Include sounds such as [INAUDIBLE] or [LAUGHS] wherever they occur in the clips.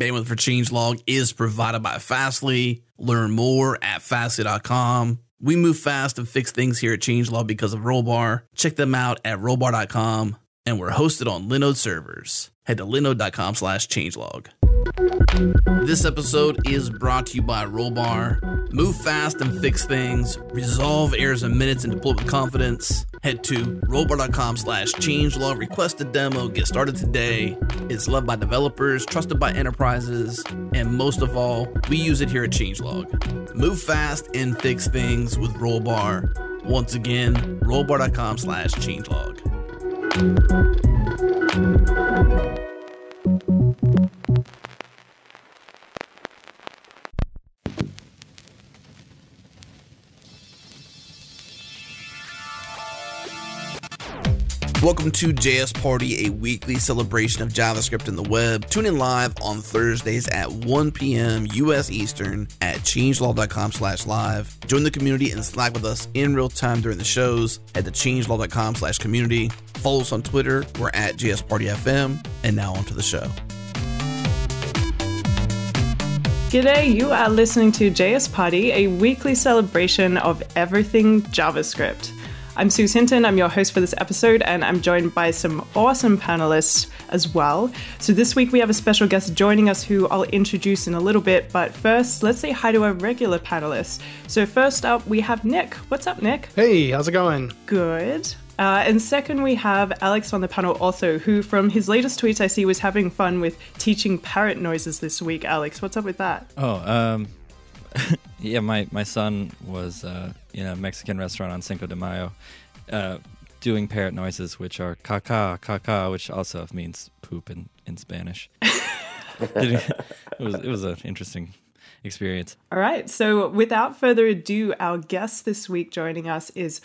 Bandwidth for Changelog is provided by Fastly. Learn more at fastly.com. We move fast and fix things here at Changelog because of Rollbar. Check them out at rollbar.com. And we're hosted on Linode servers. Head to linode.com slash changelog. This episode is brought to you by Rollbar. Move fast and fix things. Resolve errors in minutes and deploy with confidence. Head to rollbar.com slash changelog. Request a demo. Get started today. It's loved by developers, trusted by enterprises, and most of all, we use it here at Changelog. Move fast and fix things with Rollbar. Once again, rollbar.com slash changelog. Welcome to JS Party, a weekly celebration of JavaScript in the web. Tune in live on Thursdays at 1 p.m. U.S. Eastern at changelog.com slash live. Join the community and Slack with us in real time during the shows at the changelog.com slash community. Follow us on Twitter. We're at JS Party FM. And now on to the show. G'day, you are listening to JS Party, a weekly celebration of everything JavaScript. I'm Suz Hinton, I'm your host for this episode, and I'm joined by some awesome panelists as well. So this week we have a special guest joining us who I'll introduce in a little bit, but first, let's say hi to our regular panelists. So first up, we have Nick. What's up, Nick? Hey, how's it going? Good. Uh, and second, we have Alex on the panel also, who from his latest tweets I see was having fun with teaching parrot noises this week. Alex, what's up with that? Oh, um, [LAUGHS] yeah, my, my son was uh, in a Mexican restaurant on Cinco de Mayo uh, doing parrot noises, which are caca, caca, which also means poop in, in Spanish. [LAUGHS] it was it was an interesting experience. All right. So without further ado, our guest this week joining us is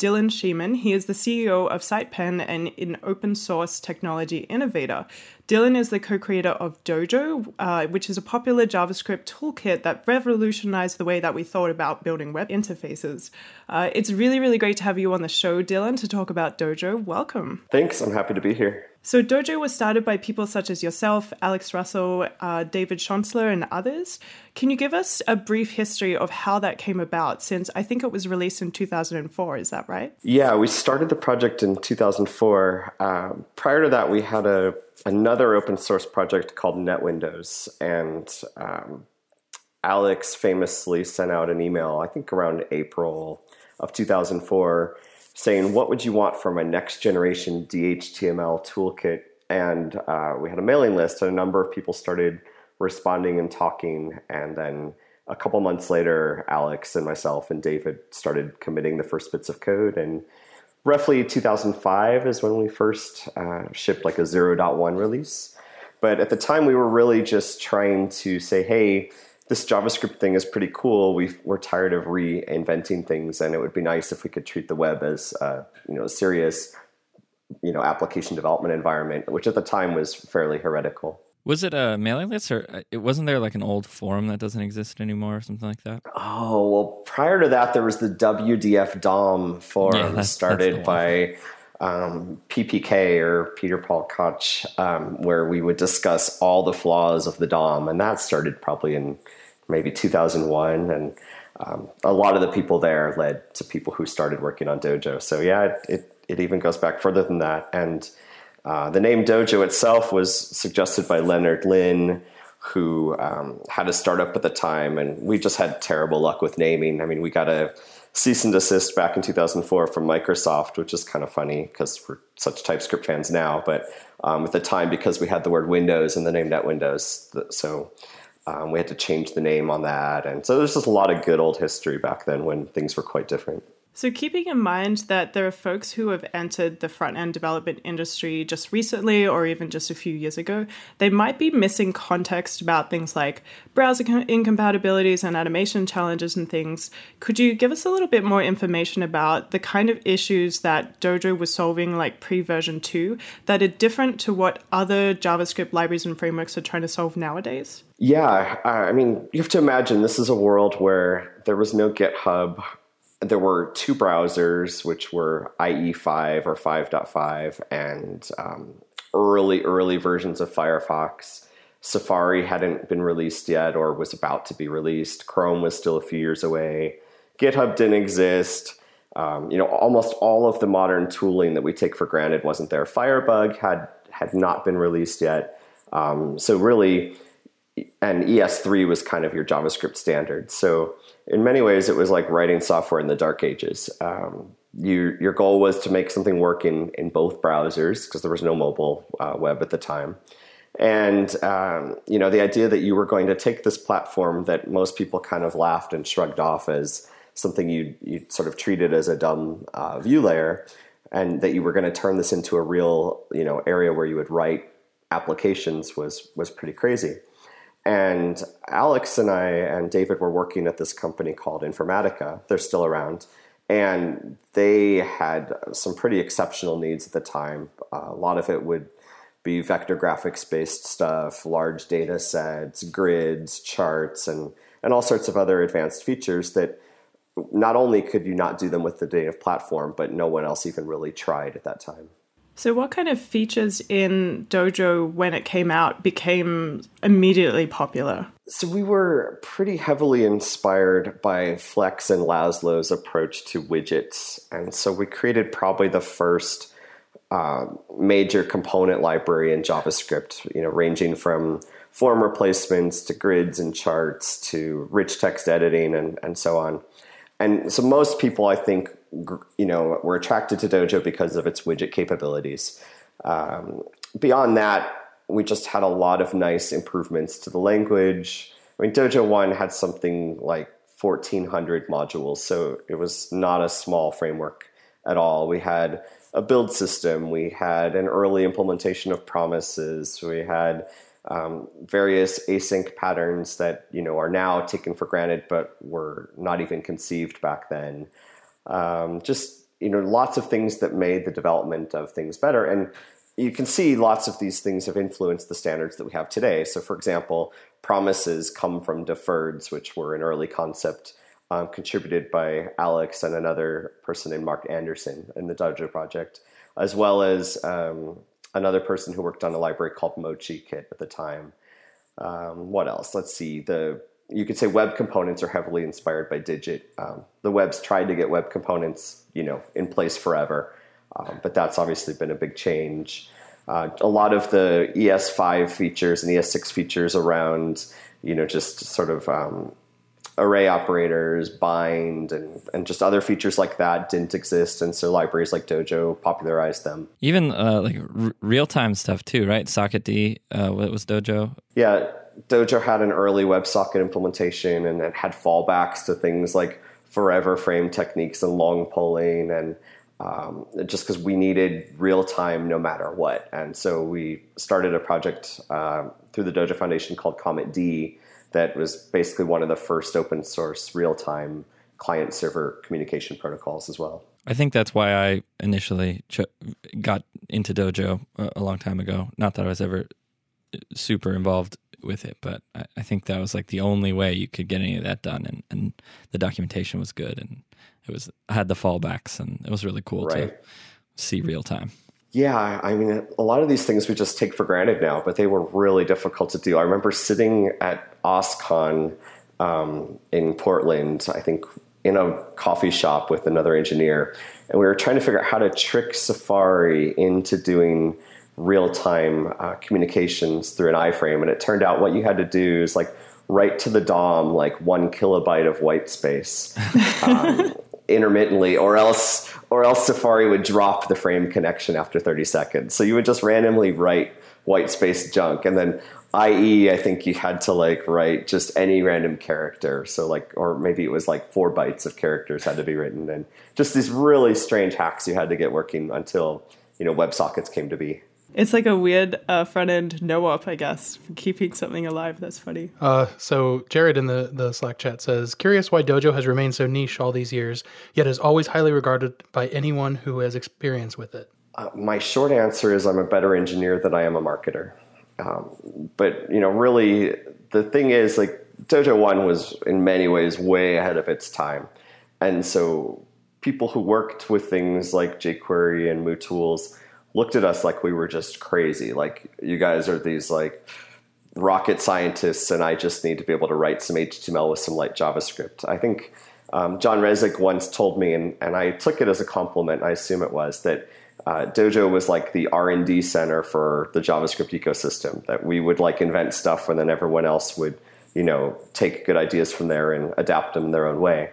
Dylan Schiemann. He is the CEO of SitePen and an open source technology innovator. Dylan is the co creator of Dojo, uh, which is a popular JavaScript toolkit that revolutionized the way that we thought about building web interfaces. Uh, it's really, really great to have you on the show, Dylan, to talk about Dojo. Welcome. Thanks. I'm happy to be here. So, Dojo was started by people such as yourself, Alex Russell, uh, David Schontzler, and others. Can you give us a brief history of how that came about since I think it was released in 2004? Is that right? Yeah, we started the project in 2004. Um, prior to that, we had a another open source project called NetWindows, and um, Alex famously sent out an email, I think around April of 2004 saying, What would you want from a next generation DHTML toolkit? And uh, we had a mailing list, and a number of people started responding and talking. And then a couple months later, Alex and myself and David started committing the first bits of code. And roughly 2005 is when we first uh, shipped like a 0.1 release. But at the time, we were really just trying to say, hey, this JavaScript thing is pretty cool. we are tired of reinventing things, and it would be nice if we could treat the web as uh, you know a serious you know application development environment, which at the time was fairly heretical. Was it a mailing list, or uh, it wasn't there like an old forum that doesn't exist anymore, or something like that? Oh well, prior to that, there was the WDF DOM forum yeah, [LAUGHS] that's, started that's by um, PPK or Peter Paul Koch, um, where we would discuss all the flaws of the DOM, and that started probably in maybe 2001, and um, a lot of the people there led to people who started working on Dojo. So yeah, it it, it even goes back further than that. And uh, the name Dojo itself was suggested by Leonard Lin, who um, had a startup at the time, and we just had terrible luck with naming. I mean, we got a cease and desist back in 2004 from Microsoft, which is kind of funny because we're such TypeScript fans now. But um, at the time, because we had the word Windows and the name NetWindows, so um, we had to change the name on that. And so there's just a lot of good old history back then when things were quite different. So, keeping in mind that there are folks who have entered the front end development industry just recently or even just a few years ago, they might be missing context about things like browser incompatibilities and animation challenges and things. Could you give us a little bit more information about the kind of issues that Dojo was solving, like pre version 2, that are different to what other JavaScript libraries and frameworks are trying to solve nowadays? Yeah, I mean, you have to imagine this is a world where there was no GitHub there were two browsers, which were IE5 or 5.5, and um, early, early versions of Firefox. Safari hadn't been released yet or was about to be released. Chrome was still a few years away. GitHub didn't exist. Um, you know, almost all of the modern tooling that we take for granted wasn't there. Firebug had had not been released yet. Um, so really, and ES3 was kind of your JavaScript standard. So in many ways, it was like writing software in the dark ages. Um, you, your goal was to make something work in, in both browsers because there was no mobile uh, web at the time. And um, you know the idea that you were going to take this platform that most people kind of laughed and shrugged off as something you you sort of treated as a dumb uh, view layer, and that you were going to turn this into a real you know area where you would write applications was was pretty crazy. And Alex and I and David were working at this company called Informatica. They're still around. And they had some pretty exceptional needs at the time. Uh, a lot of it would be vector graphics based stuff, large data sets, grids, charts, and, and all sorts of other advanced features that not only could you not do them with the native platform, but no one else even really tried at that time. So, what kind of features in Dojo when it came out became immediately popular? So, we were pretty heavily inspired by Flex and Laszlo's approach to widgets. And so, we created probably the first uh, major component library in JavaScript, you know, ranging from form replacements to grids and charts to rich text editing and, and so on. And so, most people, I think, you know, were attracted to Dojo because of its widget capabilities. Um, beyond that, we just had a lot of nice improvements to the language. I mean, Dojo 1 had something like 1,400 modules, so it was not a small framework at all. We had a build system, we had an early implementation of promises, we had um, various async patterns that you know are now taken for granted, but were not even conceived back then. Um, just you know, lots of things that made the development of things better, and you can see lots of these things have influenced the standards that we have today. So, for example, promises come from deferreds, which were an early concept um, contributed by Alex and another person named Mark Anderson in the Dojo project, as well as um, another person who worked on a library called MochiKit at the time. Um, what else? Let's see. The you could say web components are heavily inspired by Dijit. Um, the web's tried to get web components, you know, in place forever, um, but that's obviously been a big change. Uh, a lot of the ES5 features and ES6 features around, you know, just sort of um, array operators, bind, and, and just other features like that didn't exist. And so libraries like Dojo popularized them. Even uh, like r- real time stuff too, right? Socketd, uh, what was Dojo? Yeah, Dojo had an early WebSocket implementation and it had fallbacks to things like forever frame techniques and long polling and um, just because we needed real time no matter what. And so we started a project uh, through the Dojo Foundation called CometD that was basically one of the first open source real time client server communication protocols as well. I think that's why I initially ch- got into Dojo a, a long time ago. Not that I was ever uh, super involved with it, but I, I, think that was like the only way you could get any of that done, and, and the documentation was good, and it was I had the fallbacks, and it was really cool right. to see real time. Yeah, I mean, a lot of these things we just take for granted now, but they were really difficult to do. I remember sitting at OSCON um, in Portland, I think in a coffee shop with another engineer, and we were trying to figure out how to trick Safari into doing real time uh, communications through an iframe. And it turned out what you had to do is like write to the DOM like one kilobyte of white space. Um, [LAUGHS] intermittently or else or else Safari would drop the frame connection after 30 seconds. So you would just randomly write white space junk and then IE I think you had to like write just any random character. So like or maybe it was like 4 bytes of characters had to be written and just these really strange hacks you had to get working until you know WebSockets came to be. It's like a weird uh, front end no op, I guess, for keeping something alive. That's funny. Uh, so Jared in the, the Slack chat says, curious why Dojo has remained so niche all these years, yet is always highly regarded by anyone who has experience with it. Uh, my short answer is I'm a better engineer than I am a marketer. Um, but you know, really, the thing is, like Dojo One was in many ways way ahead of its time, and so people who worked with things like jQuery and MooTools looked at us like we were just crazy. Like you guys are these like rocket scientists and I just need to be able to write some HTML with some light JavaScript. I think um, John Resig once told me, and, and I took it as a compliment, I assume it was, that uh, Dojo was like the R&D center for the JavaScript ecosystem, that we would like invent stuff and then everyone else would, you know, take good ideas from there and adapt them their own way.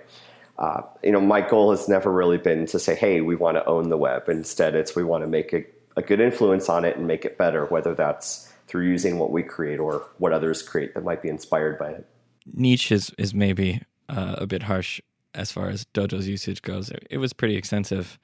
Uh, you know, my goal has never really been to say, hey, we want to own the web. Instead, it's we want to make a, a good influence on it and make it better, whether that's through using what we create or what others create that might be inspired by it. Niche is, is maybe uh, a bit harsh as far as Dojo's usage goes. It was pretty extensive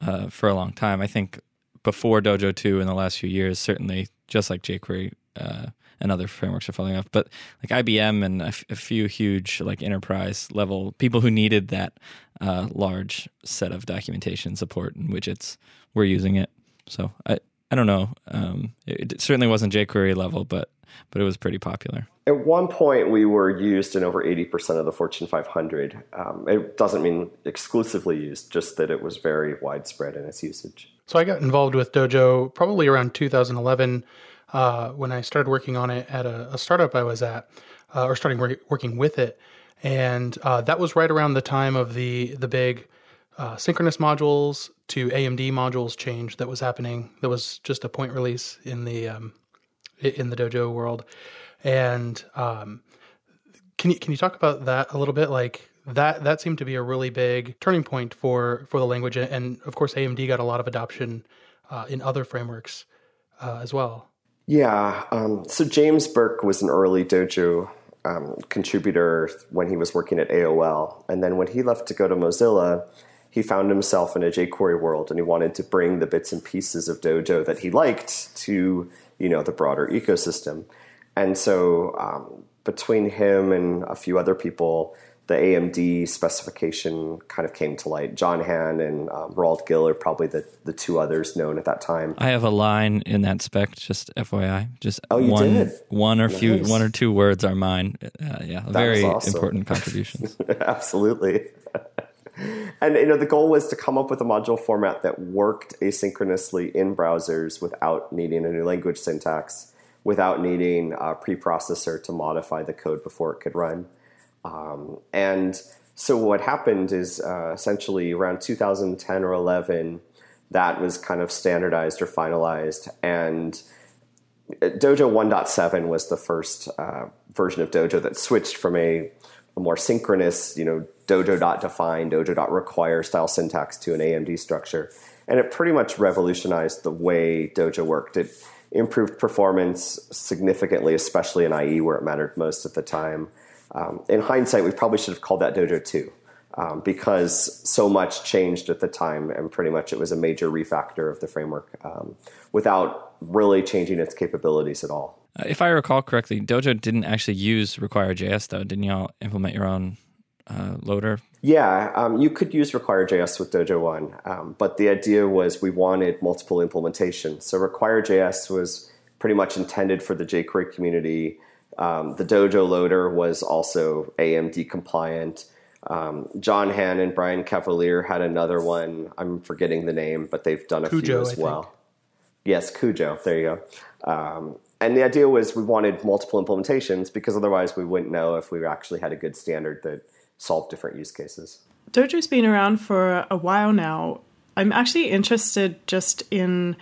uh, for a long time. I think before Dojo 2 in the last few years, certainly just like jQuery uh, and other frameworks are falling off. But like IBM and a, f- a few huge like enterprise level people who needed that uh, large set of documentation support and widgets were using it. So I, I don't know. Um, it, it, certainly wasn't jQuery level, but but it was pretty popular. At one point, we were used in over 80% of the Fortune 500. Um, it doesn't mean exclusively used, just that it was very widespread in its usage. So I got involved with Dojo probably around 2011 uh, when I started working on it at a, a startup I was at, uh, or starting work, working with it. And uh, that was right around the time of the the big uh, synchronous modules to AMD modules change that was happening. That was just a point release in the um, in the dojo world. And um, can you can you talk about that a little bit? Like that that seemed to be a really big turning point for for the language, and of course AMD got a lot of adoption uh, in other frameworks uh, as well. Yeah. Um, so James Burke was an early dojo um, contributor when he was working at AOL, and then when he left to go to Mozilla he found himself in a jQuery world and he wanted to bring the bits and pieces of Dojo that he liked to you know the broader ecosystem. And so um, between him and a few other people, the AMD specification kind of came to light. John Hann and um, Roald Gill are probably the, the two others known at that time. I have a line in that spec, just FYI. Just oh, you one, did? one or nice. few, one or two words are mine. Uh, yeah, that very awesome. important [LAUGHS] contributions. Absolutely. and you know the goal was to come up with a module format that worked asynchronously in browsers without needing a new language syntax without needing a preprocessor to modify the code before it could run um, and so what happened is uh, essentially around 2010 or 11 that was kind of standardized or finalized and dojo 1.7 was the first uh, version of dojo that switched from a a more synchronous, you know, dojo.define, dojo.require style syntax to an AMD structure. And it pretty much revolutionized the way Dojo worked. It improved performance significantly, especially in IE where it mattered most at the time. Um, in hindsight, we probably should have called that Dojo 2 um, because so much changed at the time, and pretty much it was a major refactor of the framework um, without really changing its capabilities at all. Uh, if I recall correctly, Dojo didn't actually use require.js though. Didn't y'all implement your own uh, loader? Yeah, um, you could use require.js with Dojo 1, um, but the idea was we wanted multiple implementations. So require.js was pretty much intended for the jQuery community. Um, the Dojo loader was also AMD compliant. Um, John Hann and Brian Cavalier had another one. I'm forgetting the name, but they've done a Cujo, few as well. Yes, Cujo. There you go. Um, and the idea was we wanted multiple implementations because otherwise we wouldn't know if we actually had a good standard that solved different use cases. Dojo's been around for a while now. I'm actually interested just in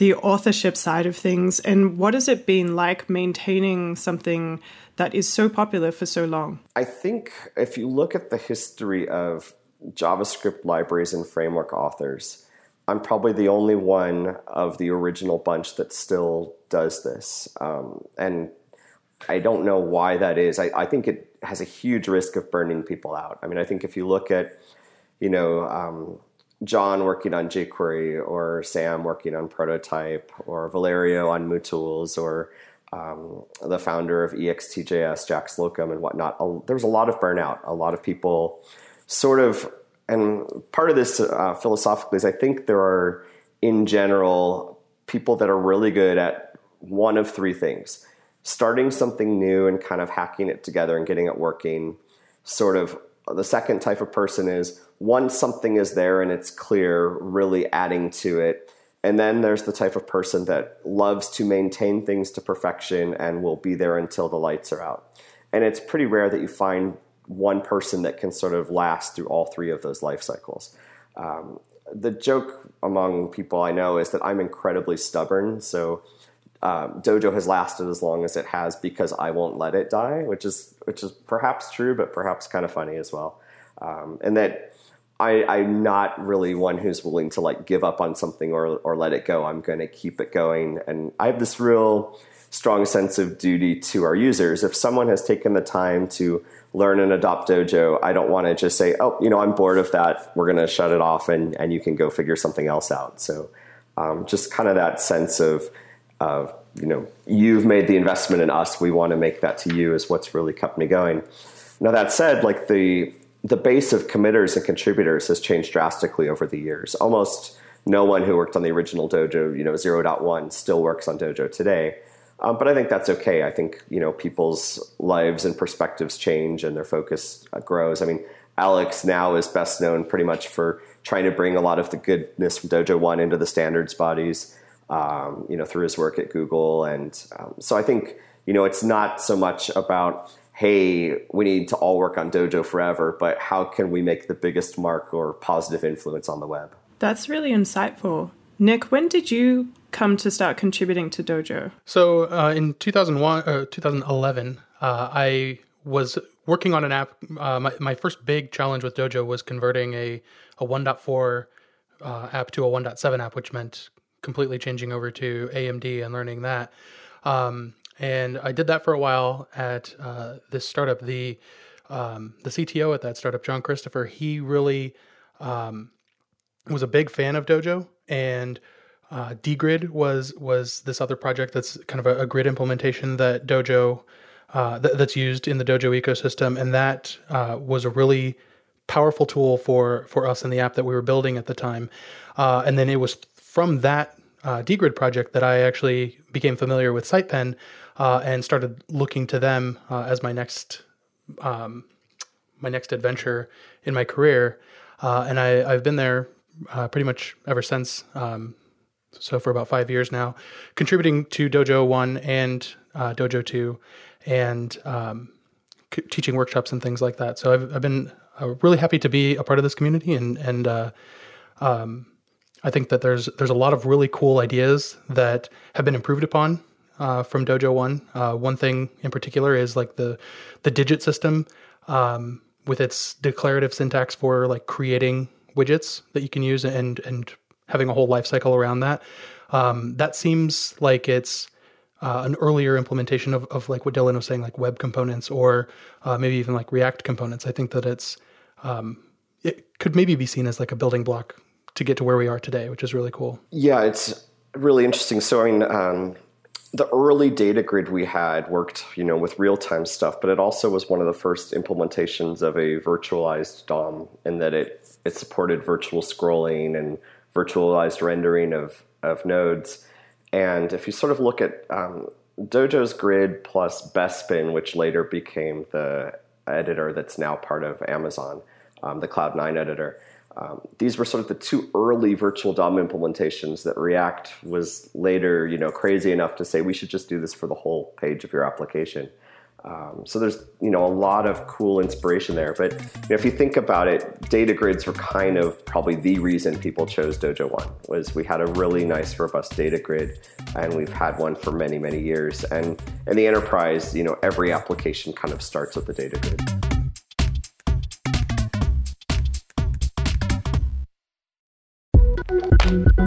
the authorship side of things and what has it been like maintaining something that is so popular for so long? I think if you look at the history of JavaScript libraries and framework authors, I'm probably the only one of the original bunch that still does this. Um, and I don't know why that is. I, I, think it has a huge risk of burning people out. I mean, I think if you look at, you know, um, John working on jQuery or Sam working on Prototype or Valerio on MooTools or um, the founder of EXTJS, Jack Slocum and whatnot, there was a lot of burnout. A lot of people sort of and part of this uh, philosophically is I think there are, in general, people that are really good at one of three things starting something new and kind of hacking it together and getting it working. Sort of the second type of person is once something is there and it's clear, really adding to it, And then there's the type of person that loves to maintain things to perfection and will be there until the lights are out. And it's pretty rare that you find one person that can sort of last through all three of those life cycles. Um, the joke among people I know is that I'm incredibly stubborn. So um, Dojo has lasted as long as it has because I won't let it die, which is which is perhaps true, but perhaps kind of funny as well. Um, and that I, I'm not really one who's willing to like give up on something or or let it go. I'm going to keep it going, and I have this real strong sense of duty to our users. If someone has taken the time to learn and adopt Dojo, I don't want to just say, oh, you know, I'm bored of that. We're going to shut it off, and and you can go figure something else out. So, um, just kind of that sense of of you know you've made the investment in us. We want to make that to you is what's really kept me going. Now that said like the the base of committers and contributors has changed drastically over the years. Almost no one who worked on the original dojo you know 0.1 still works on dojo today. Um, but i think that's okay. I think you know people's lives and perspectives change and their focus uh, grows. I mean alex now is best known pretty much for trying to bring a lot of the goodness from dojo 1 into the standards bodies um, you know, through his work at Google. And um, so I think, you know, it's not so much about, hey, we need to all work on Dojo forever, but how can we make the biggest mark or positive influence on the web? That's really insightful. Nick, when did you come to start contributing to Dojo? So uh, in 2001, uh, 2011, uh, I was working on an app. Uh, my, my first big challenge with Dojo was converting a, a 1.4 uh, app to a 1.7 app, which meant completely changing over to AMD and learning that. Um, and I did that for a while at uh, this startup. The um, the CTO at that startup, John Christopher, he really um, was a big fan of Dojo, and uh, dgrid was was this other project that's kind of a, a grid implementation that Dojo uh, th- that's used in the Dojo ecosystem, and that uh, was a really powerful tool for for us in the app that we were building at the time. Uh, and then it was from that uh, dgrid project that I actually became familiar with SitePen uh, and started looking to them uh, as my next um, my next adventure in my career. Uh, and I, have been there uh, pretty much ever since. Um, so for about five years now, contributing to Dojo One and uh, Dojo Two, and um, c- teaching workshops and things like that. So I've, I've been really happy to be a part of this community and and um, I think that there's there's a lot of really cool ideas that have been improved upon uh, from Dojo One. Uh, one thing in particular is like the the dijit system um, with its declarative syntax for like creating widgets that you can use and and having a whole life cycle around that. Um, that seems like it's uh, an earlier implementation of, of like what Dylan was saying, like web components or uh, maybe even like React components. I think that it's um, it could maybe be seen as like a building block to get to where we are today, which is really cool. Yeah, it's really interesting. So, I mean, um, the early data grid we had worked, you know, with real time stuff, but it also was one of the first implementations of a virtualized DOM in that it it supported virtual scrolling and virtualized rendering of of nodes. And if you sort of look at um, Dojo's grid plus Bespin, which later became the editor that's now part of Amazon, um, the Cloud9 editor um, these were sort of the two early virtual DOM implementations that React was later, you know, crazy enough to say we should just do this for the whole page of your application. Um, so there's you know a lot of cool inspiration there. But you know, if you think about it, data grids were kind of probably the reason people chose Dojo One was we had a really nice robust data grid, and we've had one for many many years. And in the enterprise, you know every application kind of starts with the data grid.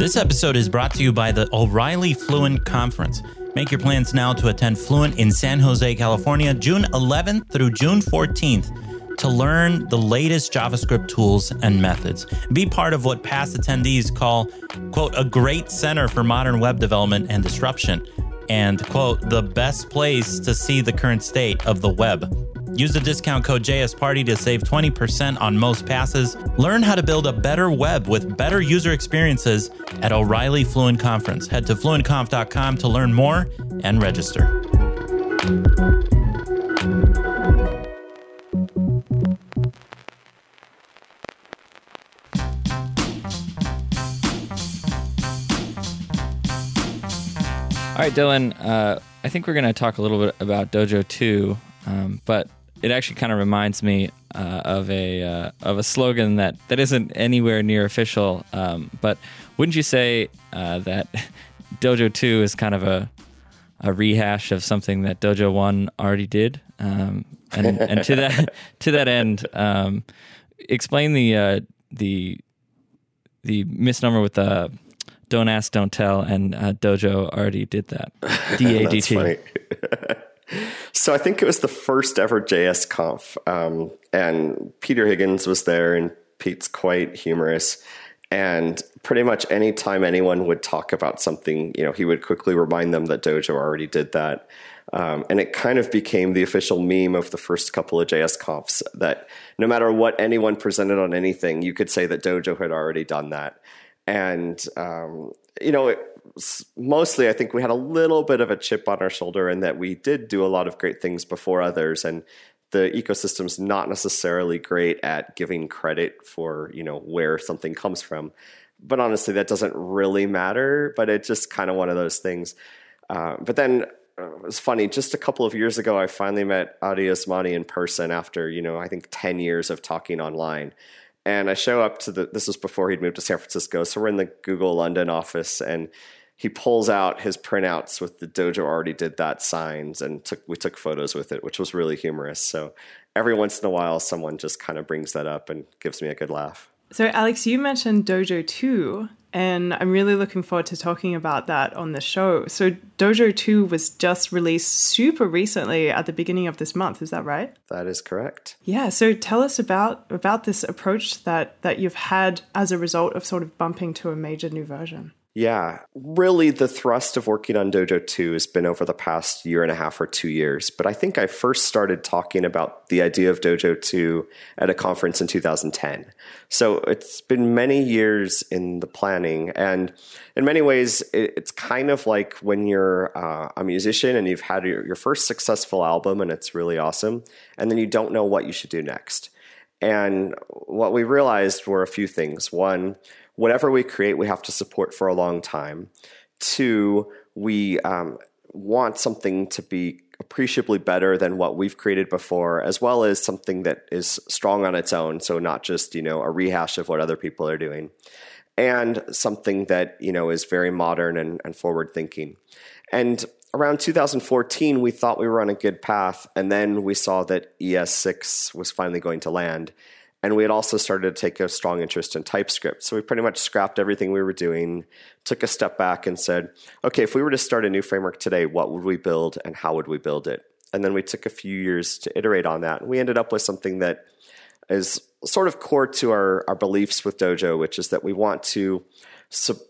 This episode is brought to you by the O'Reilly Fluent Conference. Make your plans now to attend Fluent in San Jose, California, June 11th through June 14th to learn the latest JavaScript tools and methods. Be part of what past attendees call, quote, a great center for modern web development and disruption, and, quote, the best place to see the current state of the web. Use the discount code JSParty to save 20% on most passes. Learn how to build a better web with better user experiences at O'Reilly Fluent Conference. Head to fluentconf.com to learn more and register. All right, Dylan. Uh, I think we're going to talk a little bit about Dojo 2, um, but it actually kind of reminds me uh, of a uh, of a slogan that, that isn't anywhere near official. Um, but wouldn't you say uh, that [LAUGHS] Dojo 2 is kind of a a rehash of something that Dojo One already did. Um, and and to that [LAUGHS] to that end, um, explain the uh, the the misnomer with the don't ask, don't tell, and uh, Dojo already did that. [LAUGHS] D A D T. so I think it was the first ever JS Conf, um, and Peter Higgins was there, and Pete's quite humorous. And pretty much anytime anyone would talk about something, you know, he would quickly remind them that Dojo already did that. Um, and it kind of became the official meme of the first couple of JS confs that no matter what anyone presented on anything, you could say that Dojo had already done that. And, um, you know, it, mostly I think we had a little bit of a chip on our shoulder in that we did do a lot of great things before others. And the ecosystem's not necessarily great at giving credit for you know where something comes from but honestly that doesn't really matter but it's just kind of one of those things uh, but then uh, it was funny just a couple of years ago i finally met Addy Osmani in person after you know i think 10 years of talking online and i show up to the this was before he'd moved to san francisco. So we're in the google london office and he pulls out his printouts with the dojo already did that signs and took we took photos with it which was really humorous. So every once in a while someone just kind of brings that up and gives me a good laugh so alex you mentioned dojo 2 and i'm really looking forward to talking about that on the show. So dojo 2 was just released super recently at the beginning of this month is that right? That is correct. Yeah so tell us about about this approach that that you've had as a result of sort of bumping to a major new version yeah, really the thrust of working on Dojo 2 has been over the past year and a half or two years. But I think I first started talking about the idea of Dojo 2 at a conference in 2010. So it's been many years in the planning. And in many ways, it's kind of like when you're uh, a musician and you've had your, your first successful album and it's really awesome, and then you don't know what you should do next. And what we realized were a few things. One, whatever we create, we have to support for a long time. Two, we um, want something to be appreciably better than what we've created before, as well as something that is strong on its own. So not just you know a rehash of what other people are doing, and something that you know is very modern and, and forward thinking. And around 2014, we thought we were on a good path, and then we saw that ES6 was finally going to land, and we had also started to take a strong interest in TypeScript. So we pretty much scrapped everything we were doing, took a step back, and said, okay, if we were to start a new framework today, what would we build and how would we build it? And then we took a few years to iterate on that. And we ended up with something that is sort of core to our, our beliefs with Dojo, which is that we want to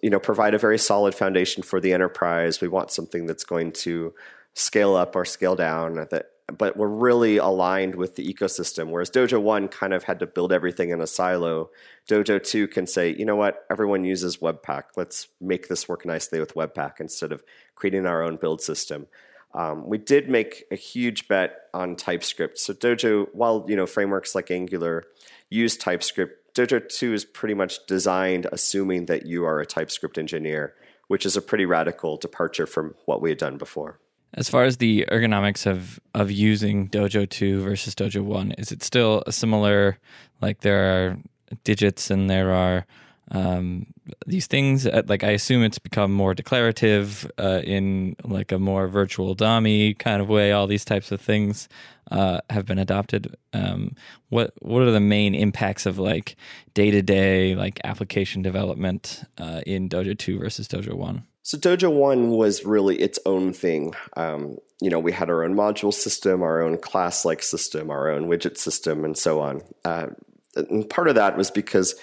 you know, provide a very solid foundation for the enterprise. We want something that's going to scale up or scale down that but we're really aligned with the ecosystem. Whereas Dojo 1 kind of had to build everything in a silo. Dojo 2 can say, you know what, everyone uses Webpack. Let's make this work nicely with Webpack instead of creating our own build system. Um, we did make a huge bet on TypeScript. So Dojo, while you know frameworks like Angular use TypeScript, Dojo 2 is pretty much designed assuming that you are a TypeScript engineer, which is a pretty radical departure from what we had done before. As far as the ergonomics of of using Dojo 2 versus Dojo 1, is it still a similar like there are dijits and there are um, these things uh, like I assume it's become more declarative uh, in like a more virtual dummy kind of way. All these types of things uh, have been adopted. Um, what what are the main impacts of like day to day like application development uh, in Dojo two versus Dojo one? So Dojo One was really its own thing. Um, you know, we had our own module system, our own class-like system, our own widget system, and so on. Uh, and part of that was because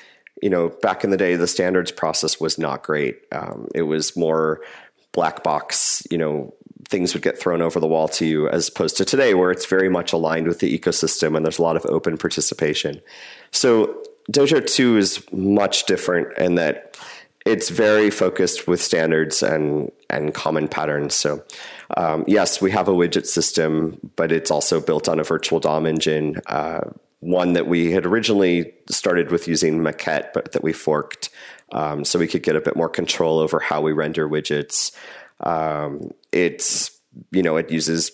you know back in the day the standards process was not great. Um, it was more black box. You know, things would get thrown over the wall to you, as opposed to today where it's very much aligned with the ecosystem and there's a lot of open participation. So Dojo Two is much different in that it's very focused with standards and and common patterns. So um, yes, we have a widget system, but it's also built on a virtual DOM engine. Uh, one that we had originally started with using Maquette, but that we forked um, so we could get a bit more control over how we render widgets. Um, it's you know it uses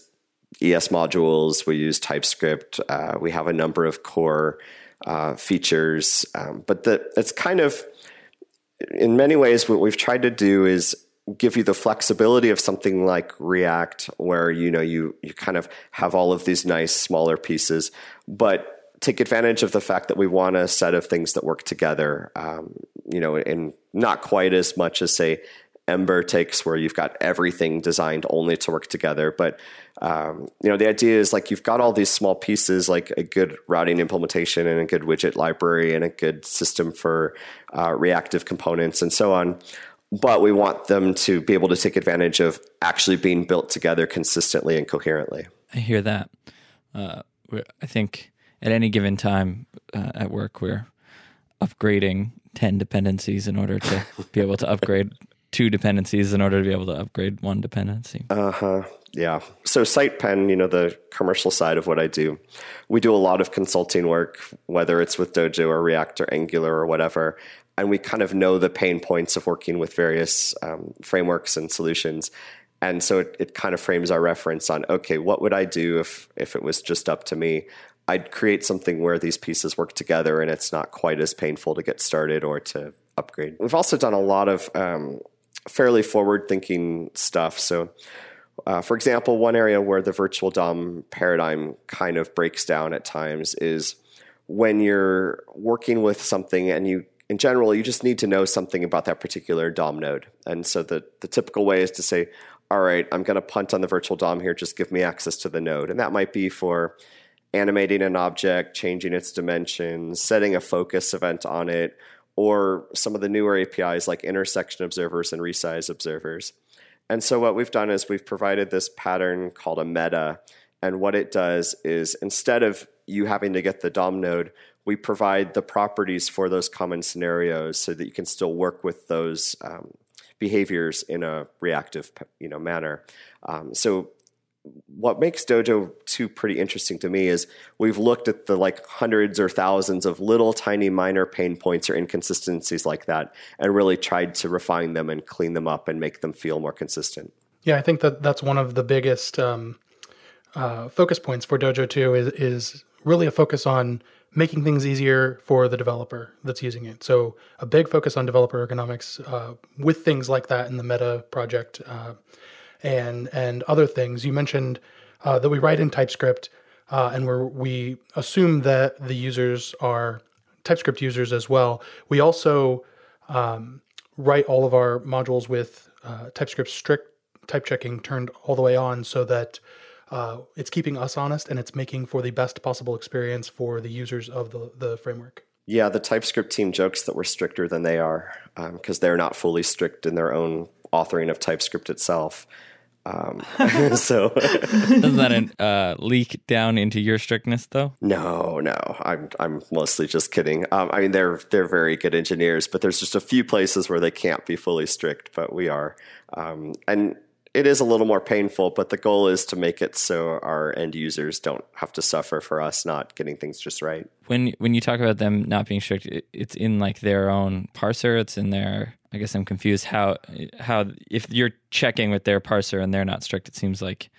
ES modules. We use TypeScript. Uh, we have a number of core uh, features, um, but the, it's kind of in many ways what we've tried to do is give you the flexibility of something like React, where you know you you kind of have all of these nice smaller pieces, but take advantage of the fact that we want a set of things that work together. Um, you know, and not quite as much as say Ember takes, where you've got everything designed only to work together. But um, you know, the idea is like you've got all these small pieces, like a good routing implementation and a good widget library and a good system for uh, reactive components and so on. But we want them to be able to take advantage of actually being built together consistently and coherently. I hear that. Uh, I think at any given time uh, at work, we're upgrading 10 dependencies in order to be able to upgrade two dependencies in order to be able to upgrade one dependency. Uh huh. Yeah. So SitePen, you know, the commercial side of what I do, we do a lot of consulting work, whether it's with Dojo or React or Angular or whatever. And we kind of know the pain points of working with various um, frameworks and solutions. And so it, it kind of frames our reference on, okay, what would I do if, if it was just up to me? I'd create something where these pieces work together and it's not quite as painful to get started or to upgrade. We've also done a lot of um, fairly forward thinking stuff. So, uh, for example, one area where the virtual DOM paradigm kind of breaks down at times is when you're working with something and you in general, you just need to know something about that particular DOM node. And so the, the typical way is to say, all right, I'm going to punt on the virtual DOM here, just give me access to the node. And that might be for animating an object, changing its dimensions, setting a focus event on it, or some of the newer APIs like intersection observers and resize observers. And so what we've done is we've provided this pattern called a meta. And what it does is instead of you having to get the DOM node, we provide the properties for those common scenarios so that you can still work with those um, behaviors in a reactive you know manner. Um, so what makes Dojo 2 pretty interesting to me is we've looked at the like hundreds or thousands of little tiny minor pain points or inconsistencies like that and really tried to refine them and clean them up and make them feel more consistent. Yeah, I think that that's one of the biggest um, uh, focus points for Dojo 2 is, is really a focus on making things easier for the developer that's using it. So a big focus on developer ergonomics uh, with things like that in the Meta project. Uh, and and other things. You mentioned uh, that we write in TypeScript, uh, and where we assume that the users are TypeScript users as well. We also um, write all of our modules with uh, TypeScript strict type checking turned all the way on, so that uh, it's keeping us honest and it's making for the best possible experience for the users of the the framework. Yeah, the TypeScript team jokes that we're stricter than they are because um, they're not fully strict in their own authoring of TypeScript itself. Um, [LAUGHS] [LAUGHS] so [LAUGHS] doesn't that uh, leak down into your strictness though? No, no, I'm I'm mostly just kidding. Um, I mean, they're they're very good engineers, but there's just a few places where they can't be fully strict, but we are. Um, and it is a little more painful, but the goal is to make it so our end users don't have to suffer for us not getting things just right. When when you talk about them not being strict, it's in like their own parser. It's in their. I guess I'm confused how how if you're checking with their parser and they're not strict, it seems like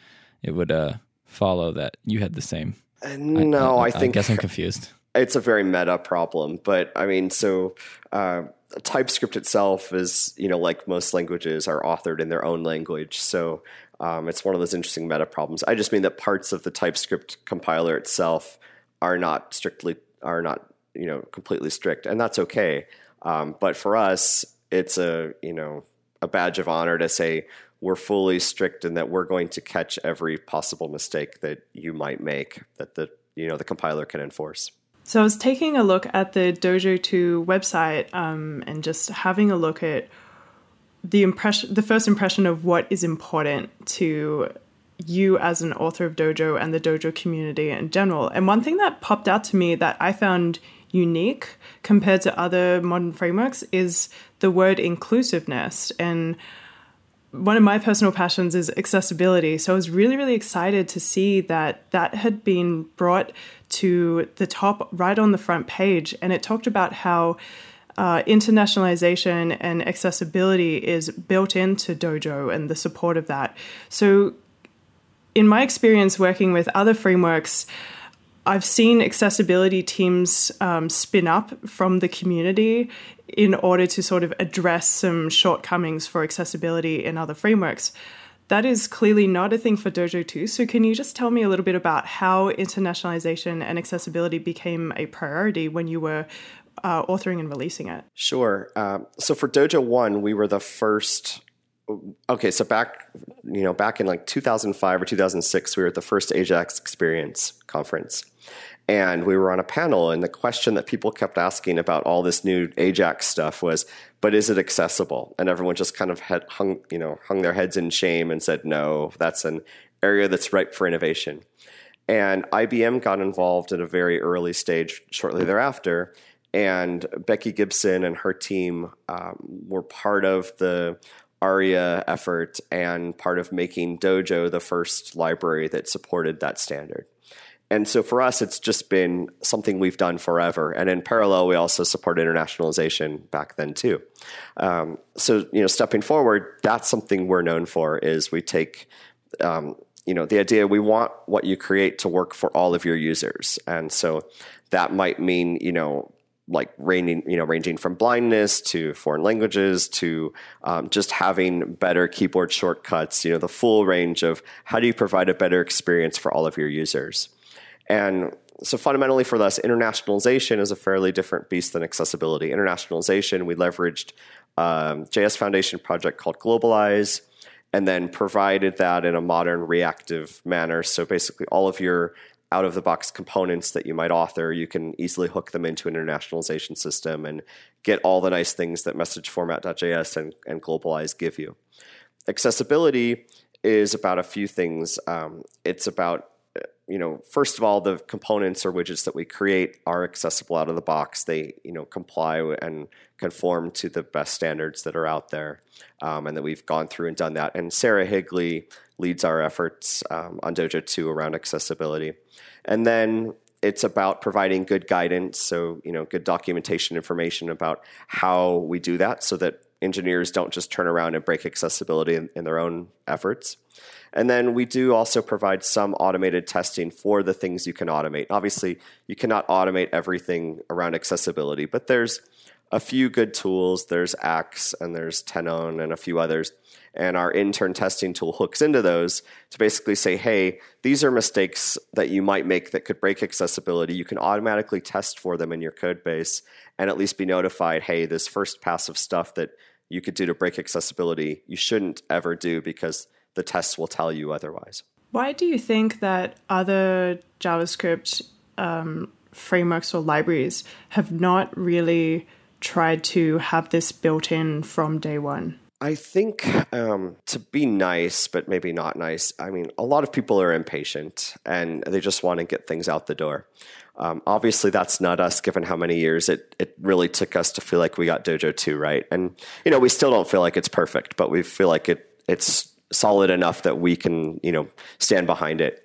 it would uh, follow that you had the same. Uh, no, I, I, I, think I guess I'm [LAUGHS] confused. It's a very meta problem, but I mean, so. Uh, TypeScript itself is, you know, like most languages, are authored in their own language. So um, it's one of those interesting meta problems. I just mean that parts of the TypeScript compiler itself are not strictly are not you know completely strict, and that's okay. Um, but for us, it's a you know a badge of honor to say we're fully strict and that we're going to catch every possible mistake that you might make that the you know the compiler can enforce. So I was taking a look at the Dojo 2 website um, and just having a look at the impression, the first impression of what is important to you as an author of Dojo and the Dojo community in general. And one thing that popped out to me that I found unique compared to other modern frameworks is the word inclusiveness. And one of my personal passions is accessibility. So I was really, really excited to see that that had been brought to the top right on the front page. And it talked about how uh, internationalization and accessibility is built into Dojo and the support of that. So, in my experience working with other frameworks, I've seen accessibility teams um, spin up from the community in order to sort of address some shortcomings for accessibility in other frameworks. That is clearly not a thing for Dojo 2. So, can you just tell me a little bit about how internationalization and accessibility became a priority when you were uh, authoring and releasing it? Sure. Um, so, for Dojo 1, we were the first. Okay, so back, you know, back in like 2005 or 2006, we were at the first Ajax Experience conference, and we were on a panel and the question that people kept asking about all this new ajax stuff was but is it accessible? And everyone just kind of had hung you know hung their heads in shame and said no that's an area that's ripe for innovation. And ibm got involved at a very early stage shortly thereafter and becky gibson and her team um, were part of the aria effort and part of making dojo the first library that supported that standard and so for us, it's just been something we've done forever. And in parallel, we also support internationalization back then too. Um, so you know, stepping forward, that's something we're known for. Is we take um, you know the idea we want what you create to work for all of your users, and so that might mean you know like ranging, you know, ranging from blindness to foreign languages to um, just having better keyboard shortcuts. You know, the full range of how do you provide a better experience for all of your users. And so fundamentally for us, internationalization is a fairly different beast than accessibility. Internationalization, we leveraged um, JS Foundation project called Globalize, and then provided that in a modern reactive manner. So basically, all of your out of the box components that you might author, you can easily hook them into an internationalization system and get all the nice things that message format.js and, and Globalize give you. Accessibility is about a few things. Um, it's about you know, first of all, the components or widgets that we create are accessible out of the box. They, you know, comply and conform to the best standards that are out there, um, and that we've gone through and done that. And Sarah Higley leads our efforts um, on Dojo 2 around accessibility. And then it's about providing good guidance, so you know, good documentation information about how we do that, so that engineers don't just turn around and break accessibility in, in their own efforts. And then we do also provide some automated testing for the things you can automate. Obviously, you cannot automate everything around accessibility, but there's a few good tools. There's Axe and there's Tenon and a few others. And our intern testing tool hooks into those to basically say, hey, these are mistakes that you might make that could break accessibility. You can automatically test for them in your code base and at least be notified, hey, this first pass of stuff that you could do to break accessibility, you shouldn't ever do because the tests will tell you otherwise. Why do you think that other JavaScript um, frameworks or libraries have not really tried to have this built in from day one? I think um, to be nice, but maybe not nice. I mean, a lot of people are impatient and they just want to get things out the door. Um, obviously, that's not us, given how many years it, it really took us to feel like we got Dojo 2 right. And, you know, we still don't feel like it's perfect, but we feel like it it's solid enough that we can you know stand behind it.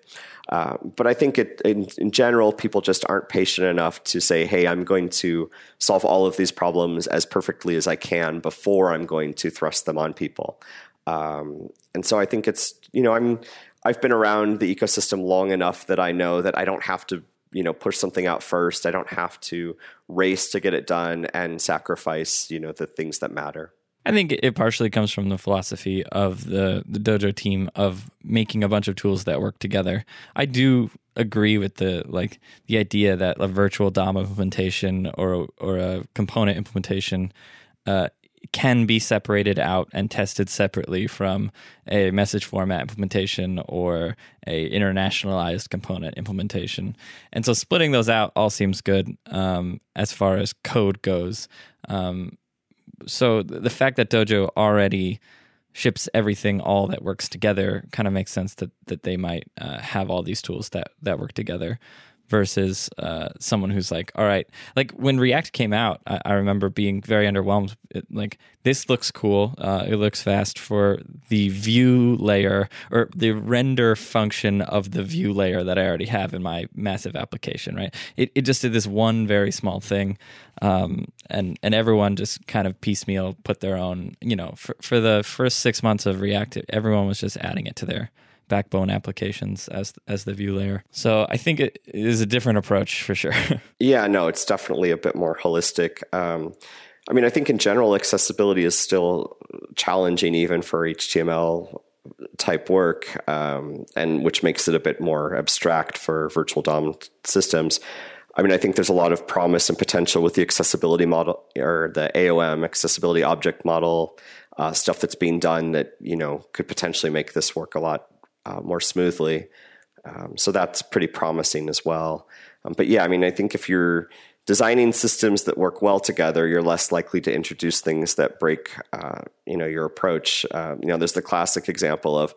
Uh, but I think it, in, in, general, people just aren't patient enough to say, "Hey, I'm going to solve all of these problems as perfectly as I can before I'm going to thrust them on people." Um, and so I think it's you know I'm I've been around the ecosystem long enough that I know that I don't have to you know push something out first. I don't have to race to get it done and sacrifice you know the things that matter. I think it partially comes from the philosophy of the, the dojo team of making a bunch of tools that work together. I do agree with the like the idea that a virtual DOM implementation or or a component implementation uh, can be separated out and tested separately from a message format implementation or a internationalized component implementation. And so splitting those out all seems good um, as far as code goes. Um, so the fact that Dojo already ships everything all that works together kind of makes sense that that they might uh, have all these tools that that work together versus uh, someone who's like, all right, like when React came out, I, I remember being very underwhelmed. It, like this looks cool, uh, it looks fast for the view layer or the render function of the view layer that I already have in my massive application. Right? It it just did this one very small thing, um, and and everyone just kind of piecemeal put their own. You know, for for the first six months of React, everyone was just adding it to their backbone applications as as the view layer. So I think it is a different approach for sure. [LAUGHS] yeah, no, it's definitely a bit more holistic. Um, I mean, I think in general, accessibility is still challenging even for HTML type work, um, and which makes it a bit more abstract for virtual DOM systems. I mean, I think there's a lot of promise and potential with the accessibility model or the AOM accessibility object model uh, stuff that's being done that you know could potentially make this work a lot uh, more smoothly. Um, so that's pretty promising as well. Um, but yeah, I mean, I think if you're designing systems that work well together, you're less likely to introduce things that break, uh, you know, your approach. Uh, you know, there's the classic example of,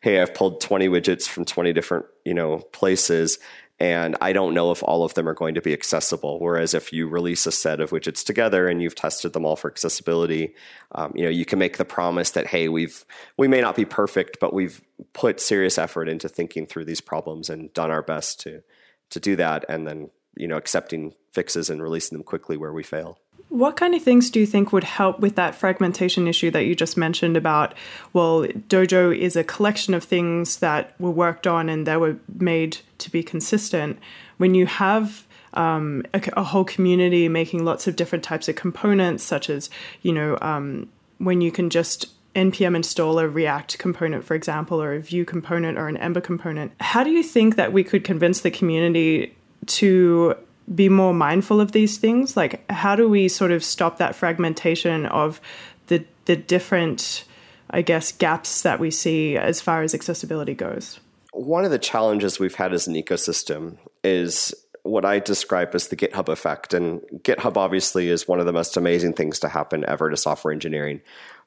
hey, I've pulled 20 widgets from 20 different, you know, places, and I don't know if all of them are going to be accessible. Whereas if you release a set of widgets together and you've tested them all for accessibility, um, you know you can make the promise that hey, we've we may not be perfect, but we've put serious effort into thinking through these problems and done our best to to do that, and then you know accepting fixes and releasing them quickly where we fail. What kind of things do you think would help with that fragmentation issue that you just mentioned about, well, Dojo is a collection of things that were worked on and they were made to be consistent. When you have um, a, a, whole community making lots of different types of components, such as, you know, um, when you can just npm install a React component, for example, or a Vue component or an Ember component, how do you think that we could convince the community to be more mindful of these things? Like, how do we sort of stop that fragmentation of the the different, I guess, gaps that we see as far as accessibility goes? One of the challenges we've had as an ecosystem is what I describe as the GitHub effect. And GitHub obviously is one of the most amazing things to happen ever to software engineering.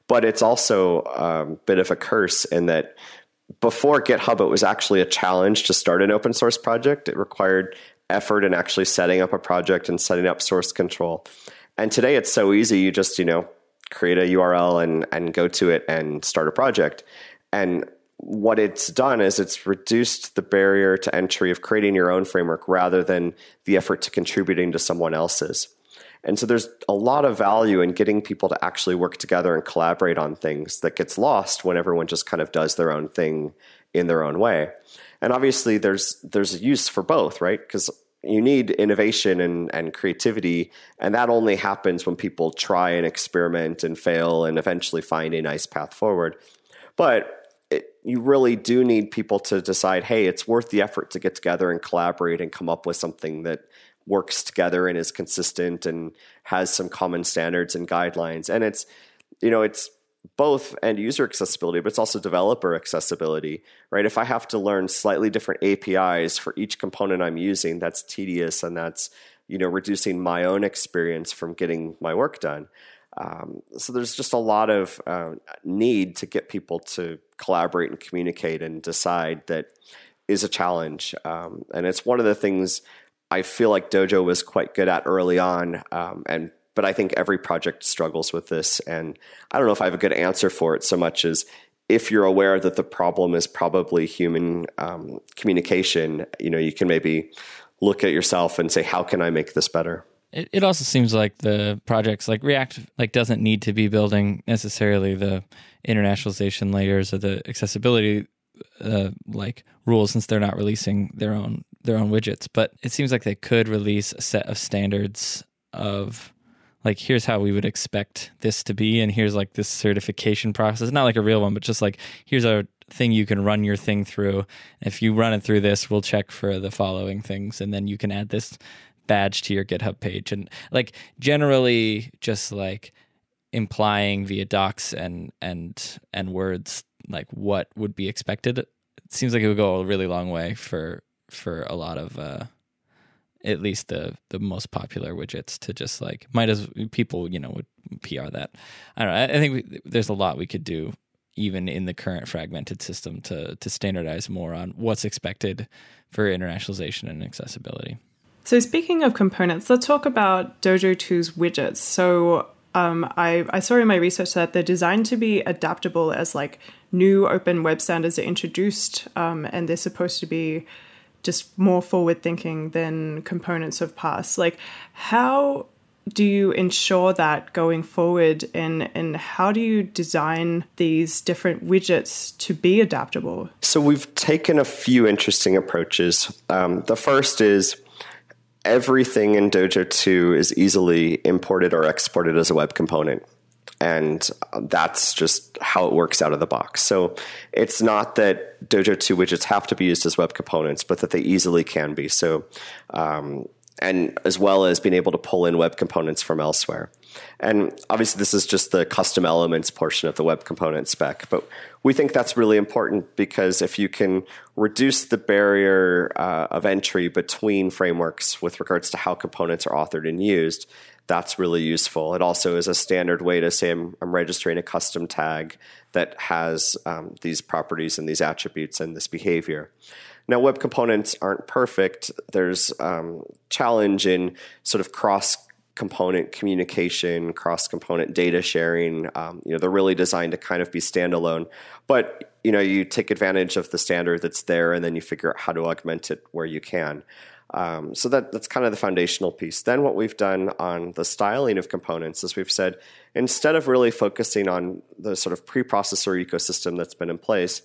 But it's also a bit of a curse in that before GitHub, it was actually a challenge to start an open source project. It required effort in actually setting up a project and setting up source control. And today it's so easy. You just, you know, create a URL and, and go to it and start a project. And what it's done is it's reduced the barrier to entry of creating your own framework rather than the effort to contributing to someone else's. And so there's a lot of value in getting people to actually work together and collaborate on things that gets lost when everyone just kind of does their own thing in their own way. And obviously there's there's a use for both, right? Because you need innovation and, and creativity and that only happens when people try and experiment and fail and eventually find a nice path forward but it, you really do need people to decide hey it's worth the effort to get together and collaborate and come up with something that works together and is consistent and has some common standards and guidelines and it's you know it's both end user accessibility, but it's also developer accessibility, right? If I have to learn slightly different APIs for each component I'm using, that's tedious and that's, you know, reducing my own experience from getting my work done. Um, so there's just a lot of uh, need to get people to collaborate and communicate and decide that is a challenge. Um, and it's one of the things I feel like Dojo was quite good at early on um, and but I think every project struggles with this. And I don't know if I have a good answer for it so much as if you're aware that the problem is probably human um, communication, you know, you can maybe look at yourself and say, how can I make this better? It, it also seems like the projects like React like doesn't need to be building necessarily the internationalization layers or the accessibility uh, like rules since they're not releasing their own their own widgets. But it seems like they could release a set of standards of like here's how we would expect this to be and here's like this certification process. Not like a real one but just like here's a thing you can run your thing through. If you run it through this we'll check for the following things and then you can add this badge to your github page. And like generally just like implying via docs and and and words like what would be expected it seems like it would go a really long way for for a lot of uh at least the the most popular widgets to just like might as people you know would PR that. I don't know. I, think we, there's a lot we could do even in the current fragmented system to to standardize more on what's expected for internationalization and accessibility. So, speaking of components, let's talk about Dojo 2's widgets. So, um, I, I saw in my research that they're designed to be adaptable as like new open web standards are introduced, um, and they're supposed to be just more forward thinking than components of past. Like, how do you ensure that going forward? And and how do you design these different widgets to be adaptable? So we've taken a few interesting approaches. Um, the first is everything in dojo 2 is easily imported or exported as a web component and that's just how it works out of the box. So it's not that Dojo 2 widgets have to be used as web components, but that they easily can be. So um, and as well as being able to pull in web components from elsewhere. And obviously, this is just the custom elements portion of the web component spec, but we think that's really important because if you can reduce the barrier uh, of entry between frameworks with regards to how components are authored and used, that's really useful. It also is a standard way to say I'm, I'm registering a custom tag that has um, these properties and these attributes and this behavior. Now, web components aren't perfect. There's um, challenge in sort of cross component communication, cross component data sharing. Um, you know, they're really designed to kind of be standalone, but you know, you take advantage of the standard that's there, and then you figure out how to augment it where you can. Um, so that that's kind of the foundational piece. Then what we've done on the styling of components is we've said instead of really focusing on the sort of preprocessor ecosystem that's been in place,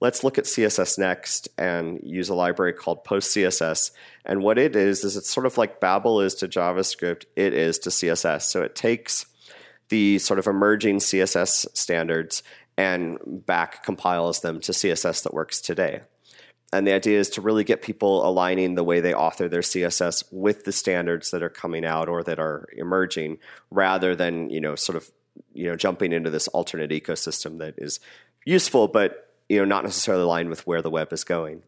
let's look at CSS next and use a library called PostCSS. And what it is, is it's sort of like Babel is to JavaScript, it is to CSS. So it takes the sort of emerging CSS standards and back compiles them to CSS that works today. And the idea is to really get people aligning the way they author their CSS with the standards that are coming out or that are emerging, rather than you know sort of you know jumping into this alternate ecosystem that is useful but you know, not necessarily aligned with where the web is going.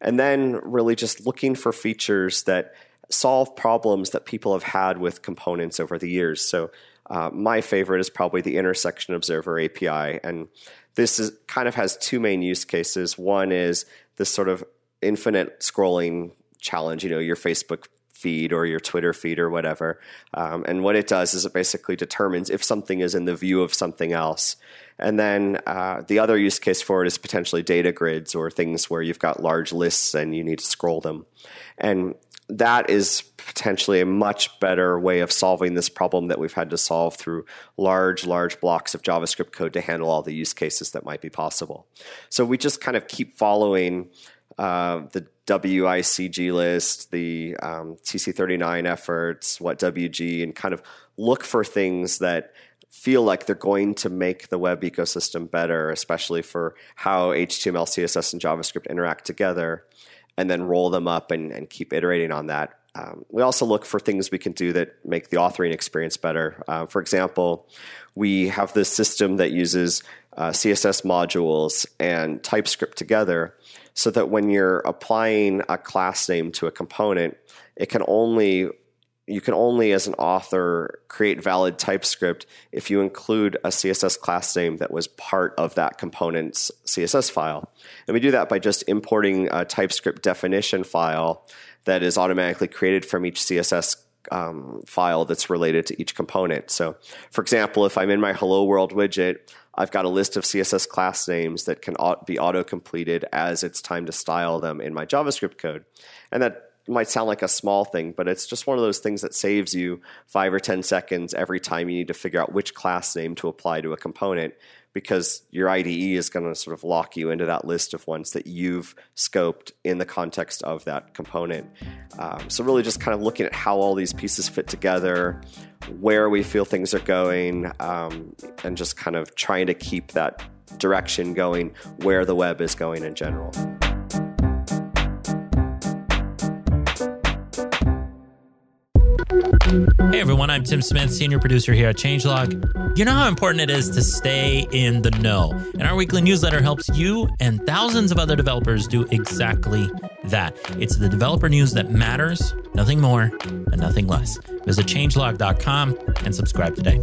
And then really just looking for features that solve problems that people have had with components over the years. So uh, my favorite is probably the intersection observer API, and this is kind of has two main use cases. One is this sort of infinite scrolling challenge. You know, your Facebook feed or your Twitter feed or whatever. Um, and what it does is it basically determines if something is in the view of something else. And then uh, the other use case for it is potentially data grids or things where you've got large lists and you need to scroll them. And that is potentially a much better way of solving this problem that we've had to solve through large, large blocks of JavaScript code to handle all the use cases that might be possible. So we just kind of keep following uh, the WICG list, the um, TC39 efforts, WHATWG, and kind of look for things that feel like they're going to make the web ecosystem better, especially for how HTML, CSS, and JavaScript interact together, and then roll them up and, and keep iterating on that. Um, we also look for things we can do that make the authoring experience better. Uh, for example, we have this system that uses uh, CSS modules and TypeScript together so that when you're applying a class name to a component, it can only you can only as an author create valid TypeScript if you include a CSS class name that was part of that component's CSS file. And we do that by just importing a TypeScript definition file that is automatically created from each CSS um, file that's related to each component. So, for example, if I'm in my Hello World widget, I've got a list of CSS class names that can be auto completed as it's time to style them in my JavaScript code. And that might sound like a small thing, but it's just one of those things that saves you five or 10 seconds every time you need to figure out which class name to apply to a component because your IDE is going to sort of lock you into that list of ones that you've scoped in the context of that component. Um, so, really, just kind of looking at how all these pieces fit together, where we feel things are going, um, and just kind of trying to keep that direction going where the web is going in general. Hey everyone, I'm Tim Smith, senior producer here at Changelog. You know how important it is to stay in the know, and our weekly newsletter helps you and thousands of other developers do exactly that. It's the developer news that matters, nothing more and nothing less. Visit changelog.com and subscribe today.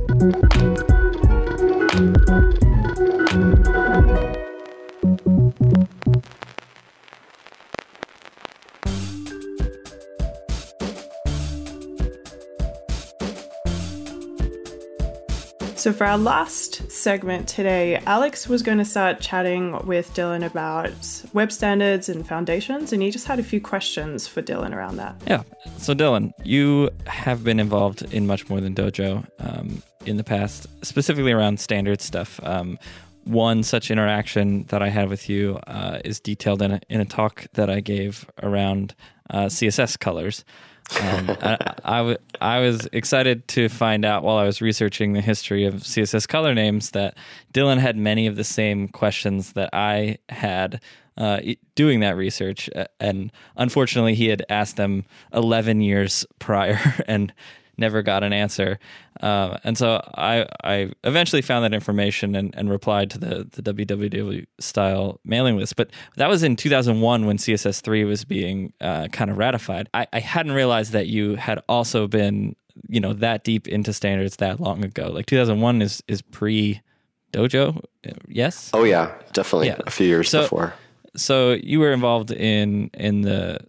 So, for our last segment today, Alex was going to start chatting with Dylan about web standards and foundations, and he just had a few questions for Dylan around that. Yeah. So, Dylan, you have been involved in much more than Dojo um, in the past, specifically around standard stuff. Um, one such interaction that I had with you uh, is detailed in a, in a talk that I gave around uh, CSS colors. I, I, w- I was excited to find out while I was researching the history of CSS color names that Dylan had many of the same questions that I had uh, doing that research. And unfortunately, he had asked them 11 years prior [LAUGHS] and never got an answer. Uh, and so I, I eventually found that information and, and replied to the, the www style mailing list. But that was in 2001 when CSS3 was being uh, kind of ratified. I, I hadn't realized that you had also been, you know, that deep into standards that long ago. Like 2001 is, is pre Dojo, yes? Oh, yeah, definitely yeah. a few years so, before. So you were involved in in the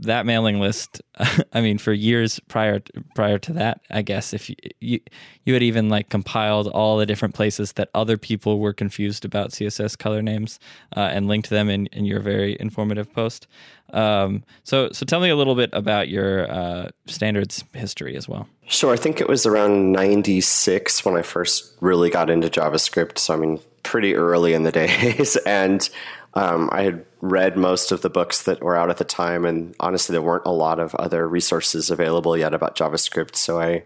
that mailing list [LAUGHS] i mean for years prior prior to that i guess if you, you you had even like compiled all the different places that other people were confused about css color names uh, and linked them in, in your very informative post. Um, so so tell me a little bit about your uh, standards history as well. Sure. I think it was around 96 when i first really got into javascript so i mean pretty early in the [LAUGHS] days. And um, I had read most of the books that were out at the time, and honestly, there weren't a lot of other resources available yet about JavaScript. So I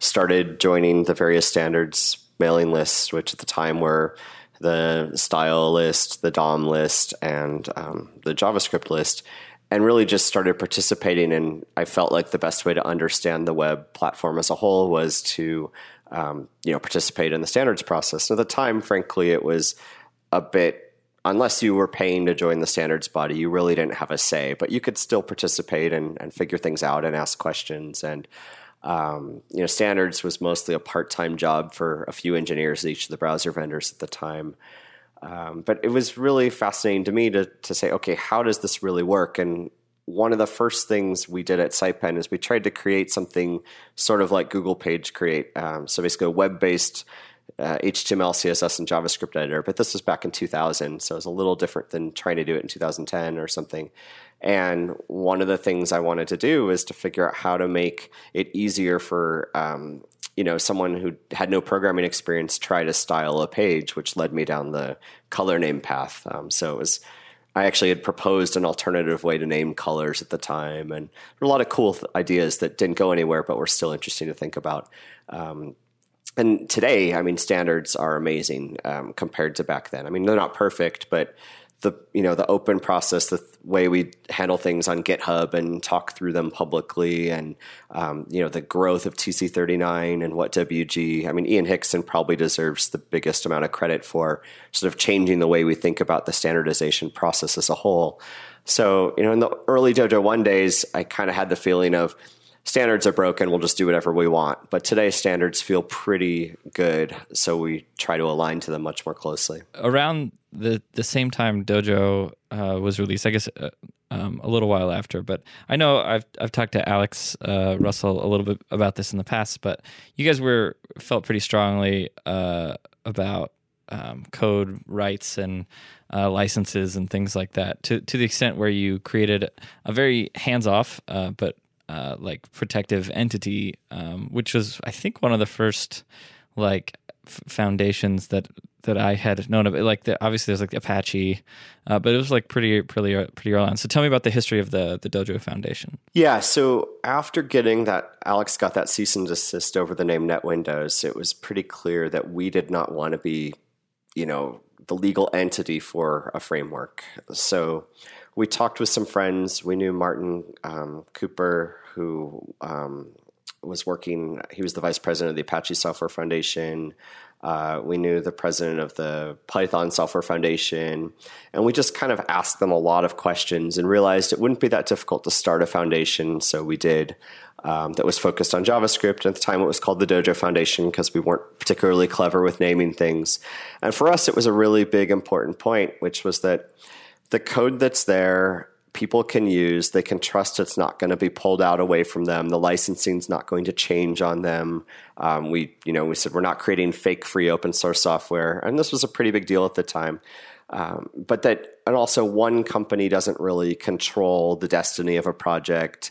started joining the various standards mailing lists, which at the time were the style list, the DOM list, and um, the JavaScript list, and really just started participating. And I felt like the best way to understand the web platform as a whole was to, um, you know, participate in the standards process. And at the time, frankly, it was a bit unless you were paying to join the standards body, you really didn't have a say, but you could still participate and, and figure things out and ask questions. And, um, you know, standards was mostly a part time job for a few engineers at each of the browser vendors at the time. Um, but it was really fascinating to me to, to say, okay, how does this really work? And one of the first things we did at SitePen is we tried to create something sort of like Google Page Create. Um, so basically, a web based uh, HTML, CSS, and JavaScript editor, but this was back in 2000, so it was a little different than trying to do it in 2010 or something. And one of the things I wanted to do is to figure out how to make it easier for um, you know someone who had no programming experience try to style a page, which led me down the color name path. Um, so it was. I actually had proposed an alternative way to name colors at the time, and there were a lot of cool th- ideas that didn't go anywhere, but were still interesting to think about. Um, and today, I mean, standards are amazing um, compared to back then. I mean, they're not perfect, but the you know the open process, the th- way we handle things on GitHub and talk through them publicly, and um, you know the growth of TC39 and WHATWG. I mean, Ian Hickson probably deserves the biggest amount of credit for sort of changing the way we think about the standardization process as a whole. So you know, in the early Dojo One days, I kind of had the feeling of standards are broken, we'll just do whatever we want. But today's standards feel pretty good, so we try to align to them much more closely. Around the the same time Dojo uh, was released, I guess uh, um, a little while after. But I know I've I've talked to Alex uh, Russell a little bit about this in the past. But you guys were felt pretty strongly uh, about um, code rights and uh, licenses and things like that to to the extent where you created a very hands off uh, but uh, like protective entity, um, which was I think one of the first like f- foundations that that I had known of. Like the, obviously there's like Apache, uh, but it was like pretty pretty pretty early on. So tell me about the history of the the Dojo Foundation. Yeah, so after getting that, Alex got that cease and desist over the name NetWindows. It was pretty clear that we did not want to be, you know, the legal entity for a framework. So we talked with some friends. We knew Martin um, Cooper, who um, was working, he was the vice president of the Apache Software Foundation. Uh, we knew the president of the Python Software Foundation. And we just kind of asked them a lot of questions and realized it wouldn't be that difficult to start a foundation. So we did. Um, that was focused on JavaScript. At the time, it was called the Dojo Foundation because we weren't particularly clever with naming things. And for us, it was a really big, important point, which was that the code that's there people can use. They can trust it's not going to be pulled out away from them. The licensing's not going to change on them. Um, we, you know, we said we're not creating fake free open source software, and this was a pretty big deal at the time. Um, but that, and also one company doesn't really control the destiny of a project.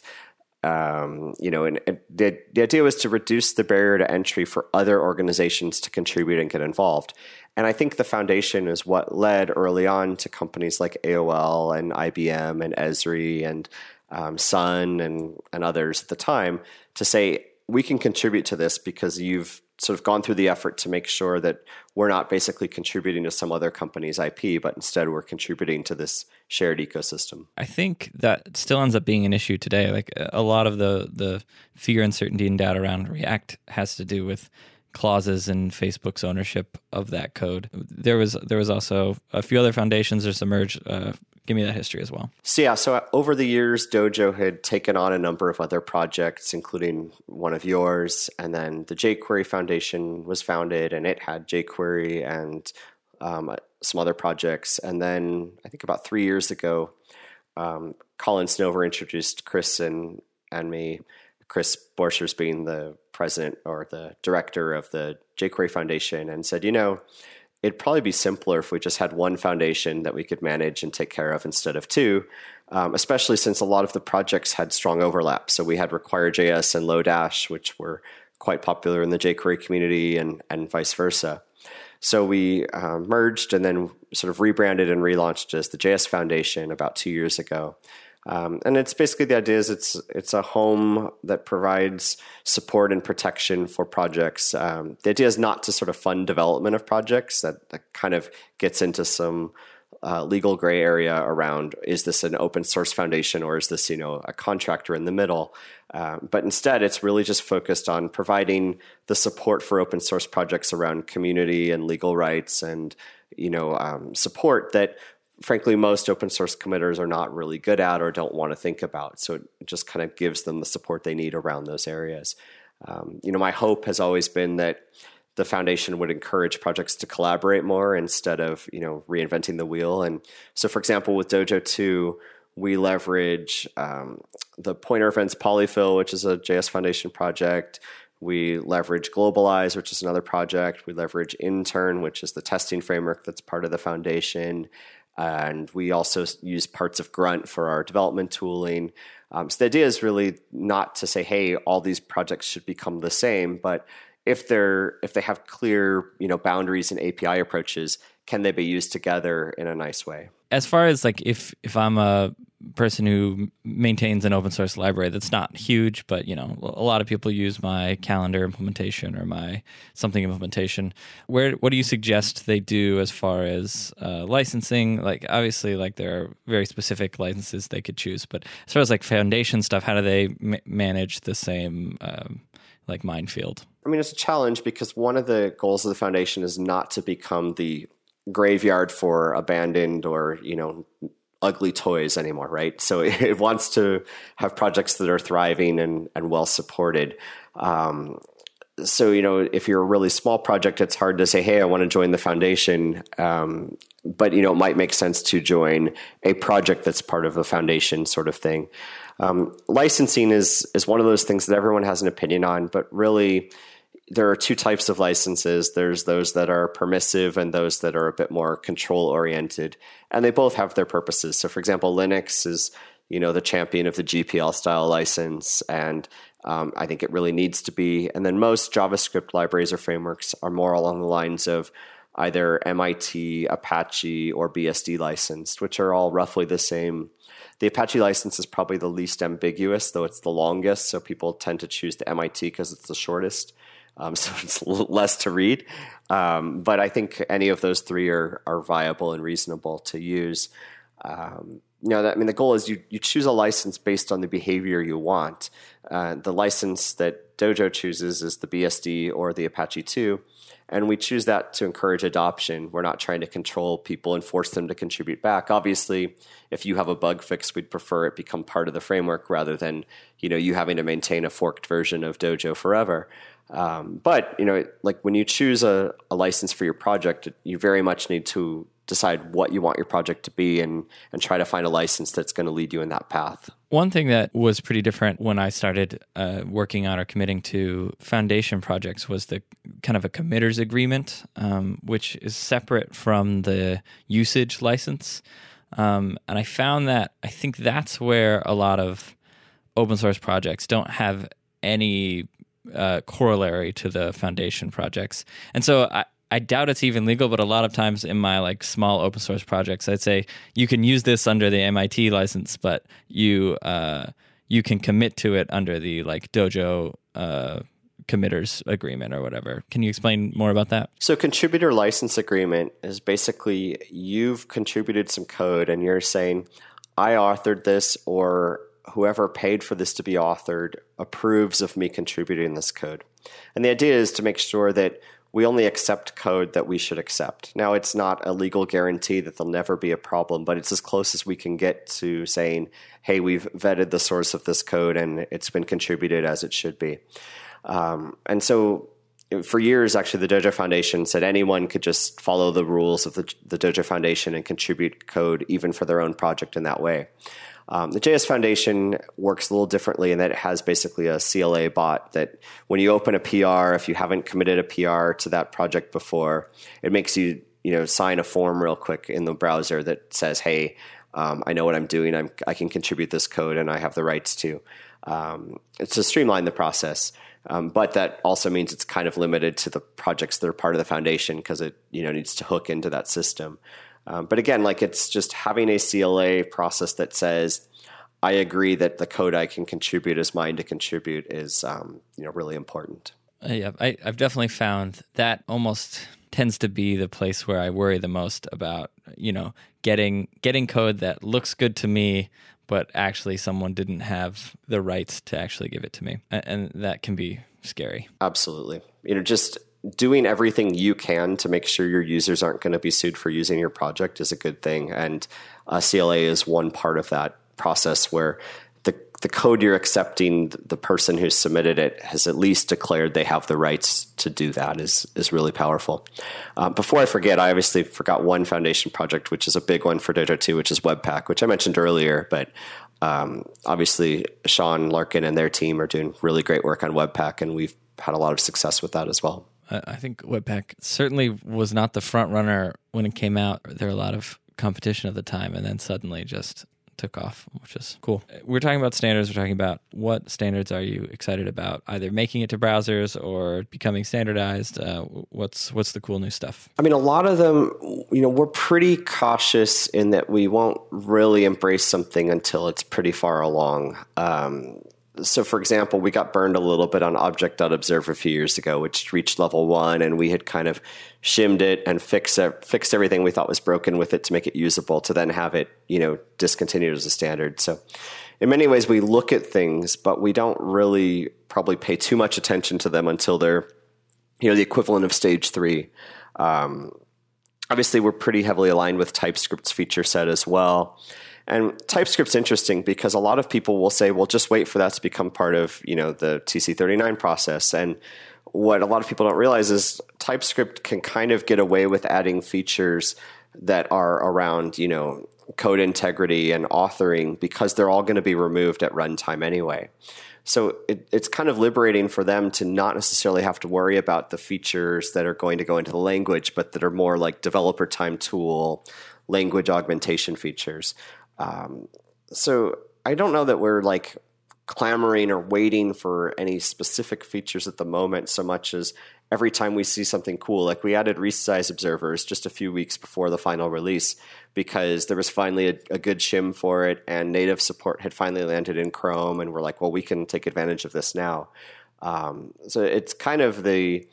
Um, you know, and, the, the idea was to reduce the barrier to entry for other organizations to contribute and get involved. And I think the foundation is what led early on to companies like AOL and IBM and Esri and um, Sun and, and others at the time to say, we can contribute to this because you've sort of gone through the effort to make sure that we're not basically contributing to some other company's IP, but instead we're contributing to this shared ecosystem. I think that still ends up being an issue today. Like a lot of the the fear, uncertainty, and doubt around React has to do with clauses in Facebook's ownership of that code. There was there was also a few other foundations that emerged. Uh, give me that history as well. So yeah, so over the years, Dojo had taken on a number of other projects, including one of yours, and then the jQuery Foundation was founded, and it had jQuery and um, some other projects. And then I think about three years ago, um, Colin Snover introduced Kris and and me. Kris Borchers being the president or the director of the jQuery Foundation, and said, you know it'd probably be simpler if we just had one foundation that we could manage and take care of instead of two, um, especially since a lot of the projects had strong overlap. So we had Require.js and Lodash, which were quite popular in the jQuery community, and, and vice versa. So we uh, merged and then sort of rebranded and relaunched as the JS Foundation about two years ago. Um, and it's basically the idea is it's it's a home that provides support and protection for projects. Um, the idea is not to sort of fund development of projects. That, that kind of gets into some uh, legal gray area around is this an open source foundation or is this you know a contractor in the middle? Uh, but instead, it's really just focused on providing the support for open source projects around community and legal rights and you know um, support that frankly, most open source committers are not really good at or don't want to think about. So it just kind of gives them the support they need around those areas. Um, you know, my hope has always been that the foundation would encourage projects to collaborate more instead of you know reinventing the wheel. And so, for example, with Dojo Two, we leverage um, the pointer events polyfill, which is a JS Foundation project. We leverage Globalize, which is another project. We leverage Intern, which is the testing framework that's part of the foundation. And we also use parts of Grunt for our development tooling. Um, so the idea is really not to say, hey, all these projects should become the same, but if they're if they have clear you know boundaries and API approaches, can they be used together in a nice way? As far as like if if I'm a person who maintains an open source library that's not huge, but you know a lot of people use my calendar implementation or my something implementation. Where what do you suggest they do as far as uh, licensing? Like obviously, like there are very specific licenses they could choose, but as far as like foundation stuff, how do they ma- manage the same um, like minefield? I mean, it's a challenge because one of the goals of the foundation is not to become the graveyard for abandoned or you know ugly toys anymore, right? So [LAUGHS] it wants to have projects that are thriving and, and well supported. Um, so you know, if you're a really small project, it's hard to say, "Hey, I want to join the foundation." Um, but you know, it might make sense to join a project that's part of a foundation, sort of thing. Um, licensing is is one of those things that everyone has an opinion on, but really there are two types of licenses. There's those that are permissive and those that are a bit more control oriented, and they both have their purposes. So, for example, Linux is you know the champion of the GPL style license, and um, I think it really needs to be. And then most JavaScript libraries or frameworks are more along the lines of either MIT, Apache, or BSD licensed, which are all roughly the same. The Apache license is probably the least ambiguous, though it's the longest. So people tend to choose the MIT because it's the shortest. Um, [LAUGHS] so it's less to read. Um, but I think any of those three are, are viable and reasonable to use. Um, you know, that, I mean, the goal is you, you choose a license based on the behavior you want. Uh, the license that Dojo chooses is the BSD or the Apache 2. And we choose that to encourage adoption. We're not trying to control people and force them to contribute back. Obviously, if you have a bug fix, we'd prefer it become part of the framework rather than, you know, you having to maintain a forked version of Dojo forever. Um, but you know, like when you choose a, a, license for your project, you very much need to decide what you want your project to be and and try to find a license that's going to lead you in that path. One thing that was pretty different when I started uh, working on or committing to foundation projects was the kind of a committers agreement, um, which is separate from the usage license. Um, and I found that I think that's where a lot of open source projects don't have any uh, corollary to the foundation projects. And so I, I doubt it's even legal, but a lot of times in my like small open source projects, I'd say you can use this under the MIT license, but you uh, you can commit to it under the like Dojo uh, committers agreement or whatever. Can you explain more about that? So, contributor license agreement is basically you've contributed some code and you're saying, I authored this, or whoever paid for this to be authored approves of me contributing this code. And the idea is to make sure that we only accept code that we should accept. Now, it's not a legal guarantee that there'll never be a problem, but it's as close as we can get to saying, hey, we've vetted the source of this code and it's been contributed as it should be. Um, and so, for years, actually, the Dojo Foundation said anyone could just follow the rules of the, the Dojo Foundation and contribute code even for their own project in that way. Um, the JS Foundation works a little differently in that it has basically a CLA bot that when you open a PR, if you haven't committed a PR to that project before, it makes you you know sign a form real quick in the browser that says, "Hey, um, I know what I'm doing. I'm, I can contribute this code, and I have the rights to." Um, it's to streamline the process. Um, but that also means it's kind of limited to the projects that are part of the foundation because it you know needs to hook into that system. Um, but again, like it's just having a CLA process that says, I agree that the code I can contribute is mine to contribute is um, you know really important. Uh, yeah, I, I've definitely found that almost tends to be the place where I worry the most about you know getting getting code that looks good to me, but actually someone didn't have the rights to actually give it to me, and, and that can be scary. Absolutely, you know, just doing everything you can to make sure your users aren't going to be sued for using your project is a good thing. And uh, CLA is one part of that process where the, the code you're accepting, the person who submitted it has at least declared they have the rights to do that is, is really powerful. Uh, before I forget, I obviously forgot one foundation project, which is a big one for Dojo 2, which is Webpack, which I mentioned earlier, but um, obviously Sean Larkin and their team are doing really great work on Webpack, and we've had a lot of success with that as well. I think Webpack certainly was not the front runner when it came out. There were a lot of competition at the time, and then suddenly just took off, which is cool. We're talking about standards. We're talking about what standards are you excited about, either making it to browsers or becoming standardized. Uh, what's what's the cool new stuff? I mean, a lot of them, you know, we're pretty cautious in that we won't really embrace something until it's pretty far along. Um, so for example, we got burned a little bit on object.observe a few years ago, which reached level one, and we had kind of shimmed it and fixed it, fixed everything we thought was broken with it to make it usable, to then have it, you know, discontinued as a standard. So in many ways, we look at things, but we don't really probably pay too much attention to them until they're, you know, the equivalent of stage three. Um, obviously, we're pretty heavily aligned with TypeScript's feature set as well. And TypeScript's interesting because a lot of people will say, well, just wait for that to become part of, you know, the TC39 process. And what a lot of people don't realize is TypeScript can kind of get away with adding features that are around, you know, code integrity and authoring because they're all going to be removed at runtime anyway. So it, it's kind of liberating for them to not necessarily have to worry about the features that are going to go into the language, but that are more like developer time tool, language augmentation features. Um, so I don't know that we're like clamoring or waiting for any specific features at the moment so much as every time we see something cool like we added resize observers just a few weeks before the final release because there was finally a, a, good shim for it and native support had finally landed in chrome and we're like well we can take advantage of this now. Um, so it's kind of the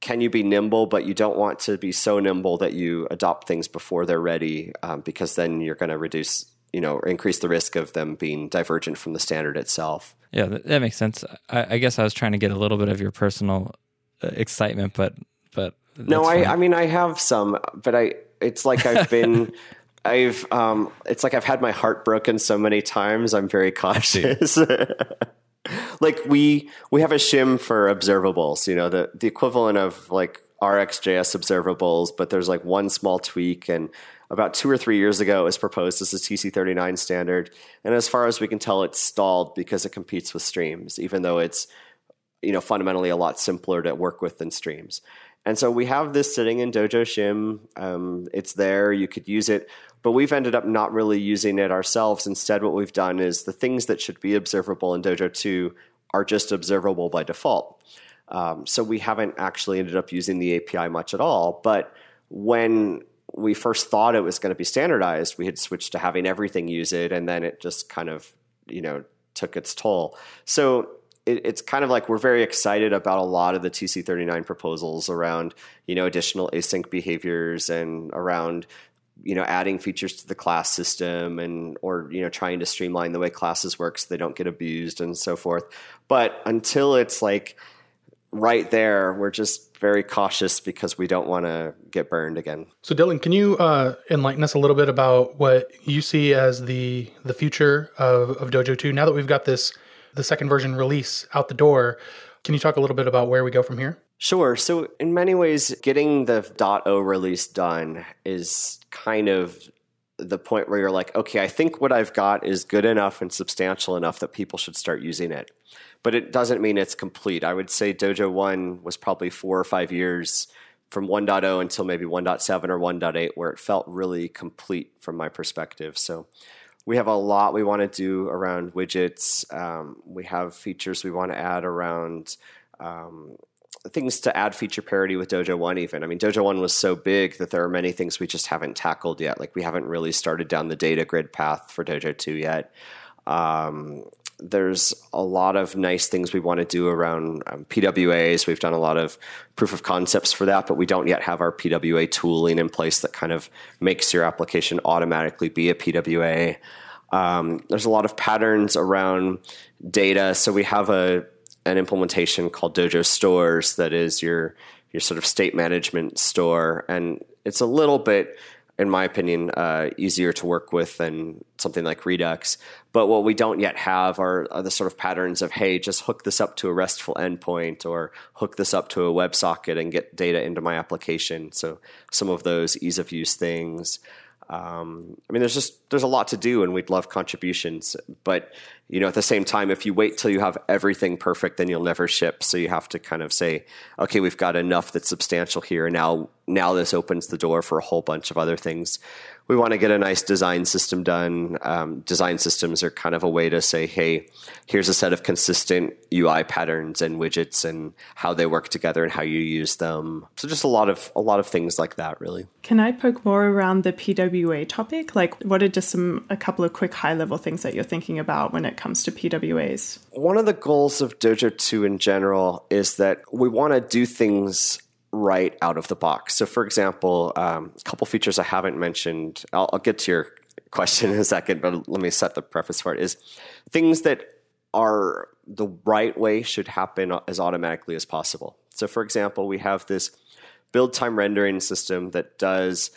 can you be nimble but you don't want to be so nimble that you adopt things before they're ready um, because then you're going to reduce you know, increase the risk of them being divergent from the standard itself. Yeah, that, that makes sense. I, I, guess I was trying to get a little bit of your personal uh, excitement, but but no, I, I mean I have some, but I it's like I've been. [LAUGHS] I've um, it's like I've had my heart broken so many times. I'm very cautious. [LAUGHS] like we we have a shim for observables, you know, the the equivalent of like RxJS observables, but there's like one small tweak. And about two or three years ago, it was proposed as a TC39 standard. And as far as we can tell, it's stalled because it competes with streams, even though it's you know fundamentally a lot simpler to work with than streams. And so we have this sitting in Dojo Shim. Um, it's there. You could use it, but we've ended up not really using it ourselves. Instead, what we've done is the things that should be observable in Dojo 2 are just observable by default. Um, so we haven't actually ended up using the API much at all. But when we first thought it was going to be standardized, we had switched to having everything use it, and then it just kind of you know took its toll. So it, it's kind of like we're very excited about a lot of the TC39 proposals around you know additional async behaviors and around you know adding features to the class system and or you know trying to streamline the way classes work so they don't get abused and so forth but until it's like right there we're just very cautious because we don't want to get burned again So, Dylan, can you uh, enlighten us a little bit about what you see as the the future of, of Dojo 2 now that we've got this the second version release out the door? Can you talk a little bit about where we go from here? Sure. So, in many ways, getting the .o release done is kind of the point where you're like, okay, I think what I've got is good enough and substantial enough that people should start using it. But it doesn't mean it's complete. I would say Dojo 1 was probably four or five years from 1.0 until maybe 1.7 or 1.8 where it felt really complete from my perspective. So, we have a lot we want to do around widgets. Um, we have features we want to add around um, things to add feature parity with Dojo 1 even. I mean, Dojo 1 was so big that there are many things we just haven't tackled yet. Like we haven't really started down the data grid path for Dojo 2 yet. Um, there's a lot of nice things we want to do around um, PWAs. We've done a lot of proof of concepts for that, but we don't yet have our PWA tooling in place that kind of makes your application automatically be a PWA. Um, there's a lot of patterns around data. So we have a an implementation called Dojo Stores that is your your sort of state management store, and it's a little bit, in my opinion, uh, easier to work with than something like Redux. But what we don't yet have are, are, the sort of patterns of hey, just hook this up to a RESTful endpoint or hook this up to a WebSocket and get data into my application. So some of those ease of use things. Um, I mean, there's just there's a lot to do, and we'd love contributions. But you know, at the same time, if you wait till you have everything perfect, then you'll never ship. So you have to kind of say, okay, we've got enough that's substantial here. Now, now this opens the door for a whole bunch of other things we want to get a nice design system done. Um, design systems are kind of a way to say, hey, here's a set of consistent UI patterns and widgets and how they work together and how you use them. So just a lot of a lot of things like that, really. Can I poke more around the PWA topic? Like, what are just some a couple of quick high level things that you're thinking about when it comes to PWAs? One of the goals of Dojo 2 in general is that we want to do things right out of the box. So, for example, um, a couple features I haven't mentioned, I'll, I'll, get to your [LAUGHS] question in a second, but let me set the preface for it is things that are the right way should happen as automatically as possible. So, for example, we have this build time rendering system that does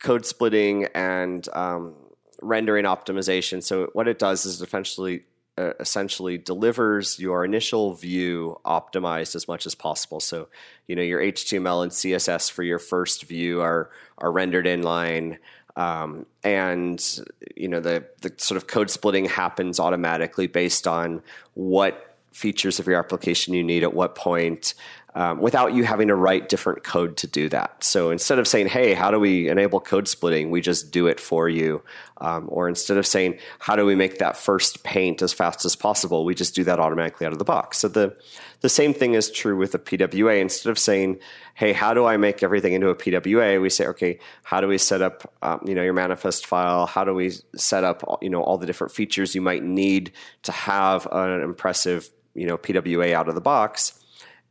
code splitting and um, rendering optimization. So, what it does is essentially essentially delivers your initial view optimized as much as possible. So, you know, your HTML and CSS for your first view are are rendered in line, um, and you know the the sort of code splitting happens automatically based on what features of your application you need at what point um, without you having to write different code to do that. So instead of saying, hey, how do we enable code splitting? We just do it for you. Um, or instead of saying, how do we make that first paint as fast as possible? We just do that automatically out of the box. So the, the same thing is true with a PWA. Instead of saying, hey, how do I make everything into a PWA? We say, okay, how do we set up, um, you know, your manifest file? How do we set up, you know, all the different features you might need to have an impressive, you know, PWA out of the box?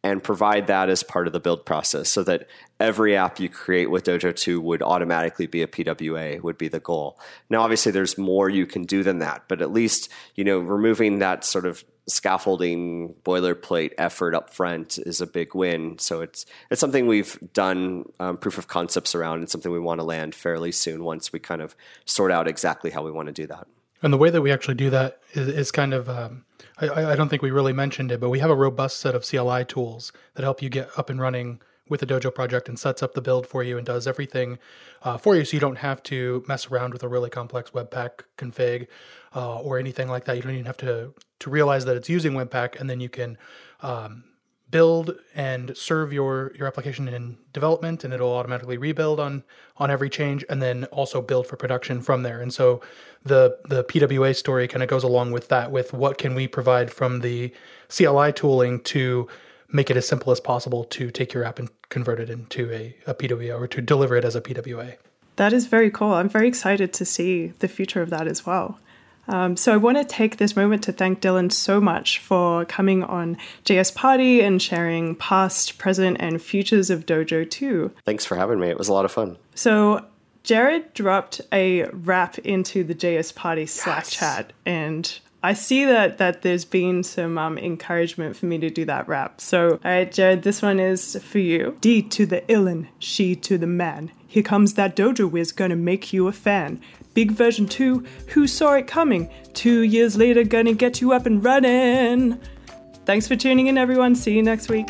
And provide that as part of the build process so that every app you create with Dojo 2 would automatically be a PWA would be the goal. Now obviously there's more you can do than that, but at least, you know, removing that sort of scaffolding boilerplate effort up front is a big win. So it's it's something we've done um, proof of concepts around and something we want to land fairly soon once we kind of sort out exactly how we want to do that. And the way that we actually do that is, is kind of um, I, I, don't think we really mentioned it, but we have a robust set of CLI tools that help you get up and running with the Dojo project and sets up the build for you and does everything uh, for you so you don't have to mess around with a really complex Webpack config uh, or anything like that. You don't even have to, to realize that it's using Webpack and then you can um, build and serve your your application in development and it'll automatically rebuild on on every change and then also build for production from there. And so the the pwa story kind of goes along with that with what can we provide from the cli tooling to make it as simple as possible to take your app and convert it into a, a pwa or to deliver it as a pwa that is very cool. I'm very excited to see the future of that as well um, so I want to take this moment to thank Dylan so much for coming on JS Party and sharing past, present, and futures of Dojo 2. Thanks for having me. It was a lot of fun. So Jared dropped a rap into the JS Party Slack chat, and I see that that there's been some um, encouragement for me to do that rap. So, all right, Jared, this one is for you. D to the illin, she to the man. Here comes that dojo whiz, gonna make you a fan. Big version 2, who saw it coming? Two years later, gonna get you up and running. Thanks for tuning in, everyone. See you next week.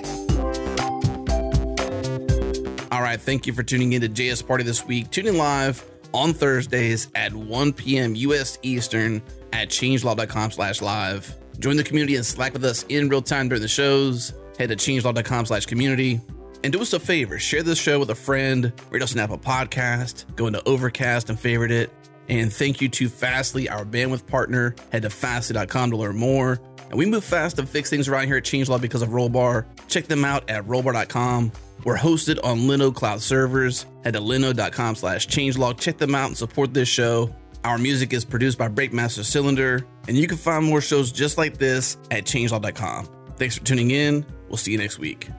All right, thank you for tuning in to JS Party this week. Tune in live on Thursdays at 1 p.m. US Eastern at changelog.com slash live. Join the community and Slack with us in real time during the shows. Head to changelog.com slash community. And do us a favor, share this show with a friend, rate us an Apple podcast, go into Overcast and favorite it. And thank you to Fastly, our bandwidth partner. Head to fastly.com to learn more. And we move fast to fix things around here at Changelog because of Rollbar. Check them out at rollbar.com. We're hosted on Linode Cloud servers. Head to linode.com slash changelog. Check them out and support this show. Our music is produced by Breakmaster Cylinder, and you can find more shows just like this at changelog.com. Thanks for tuning in. We'll see you next week.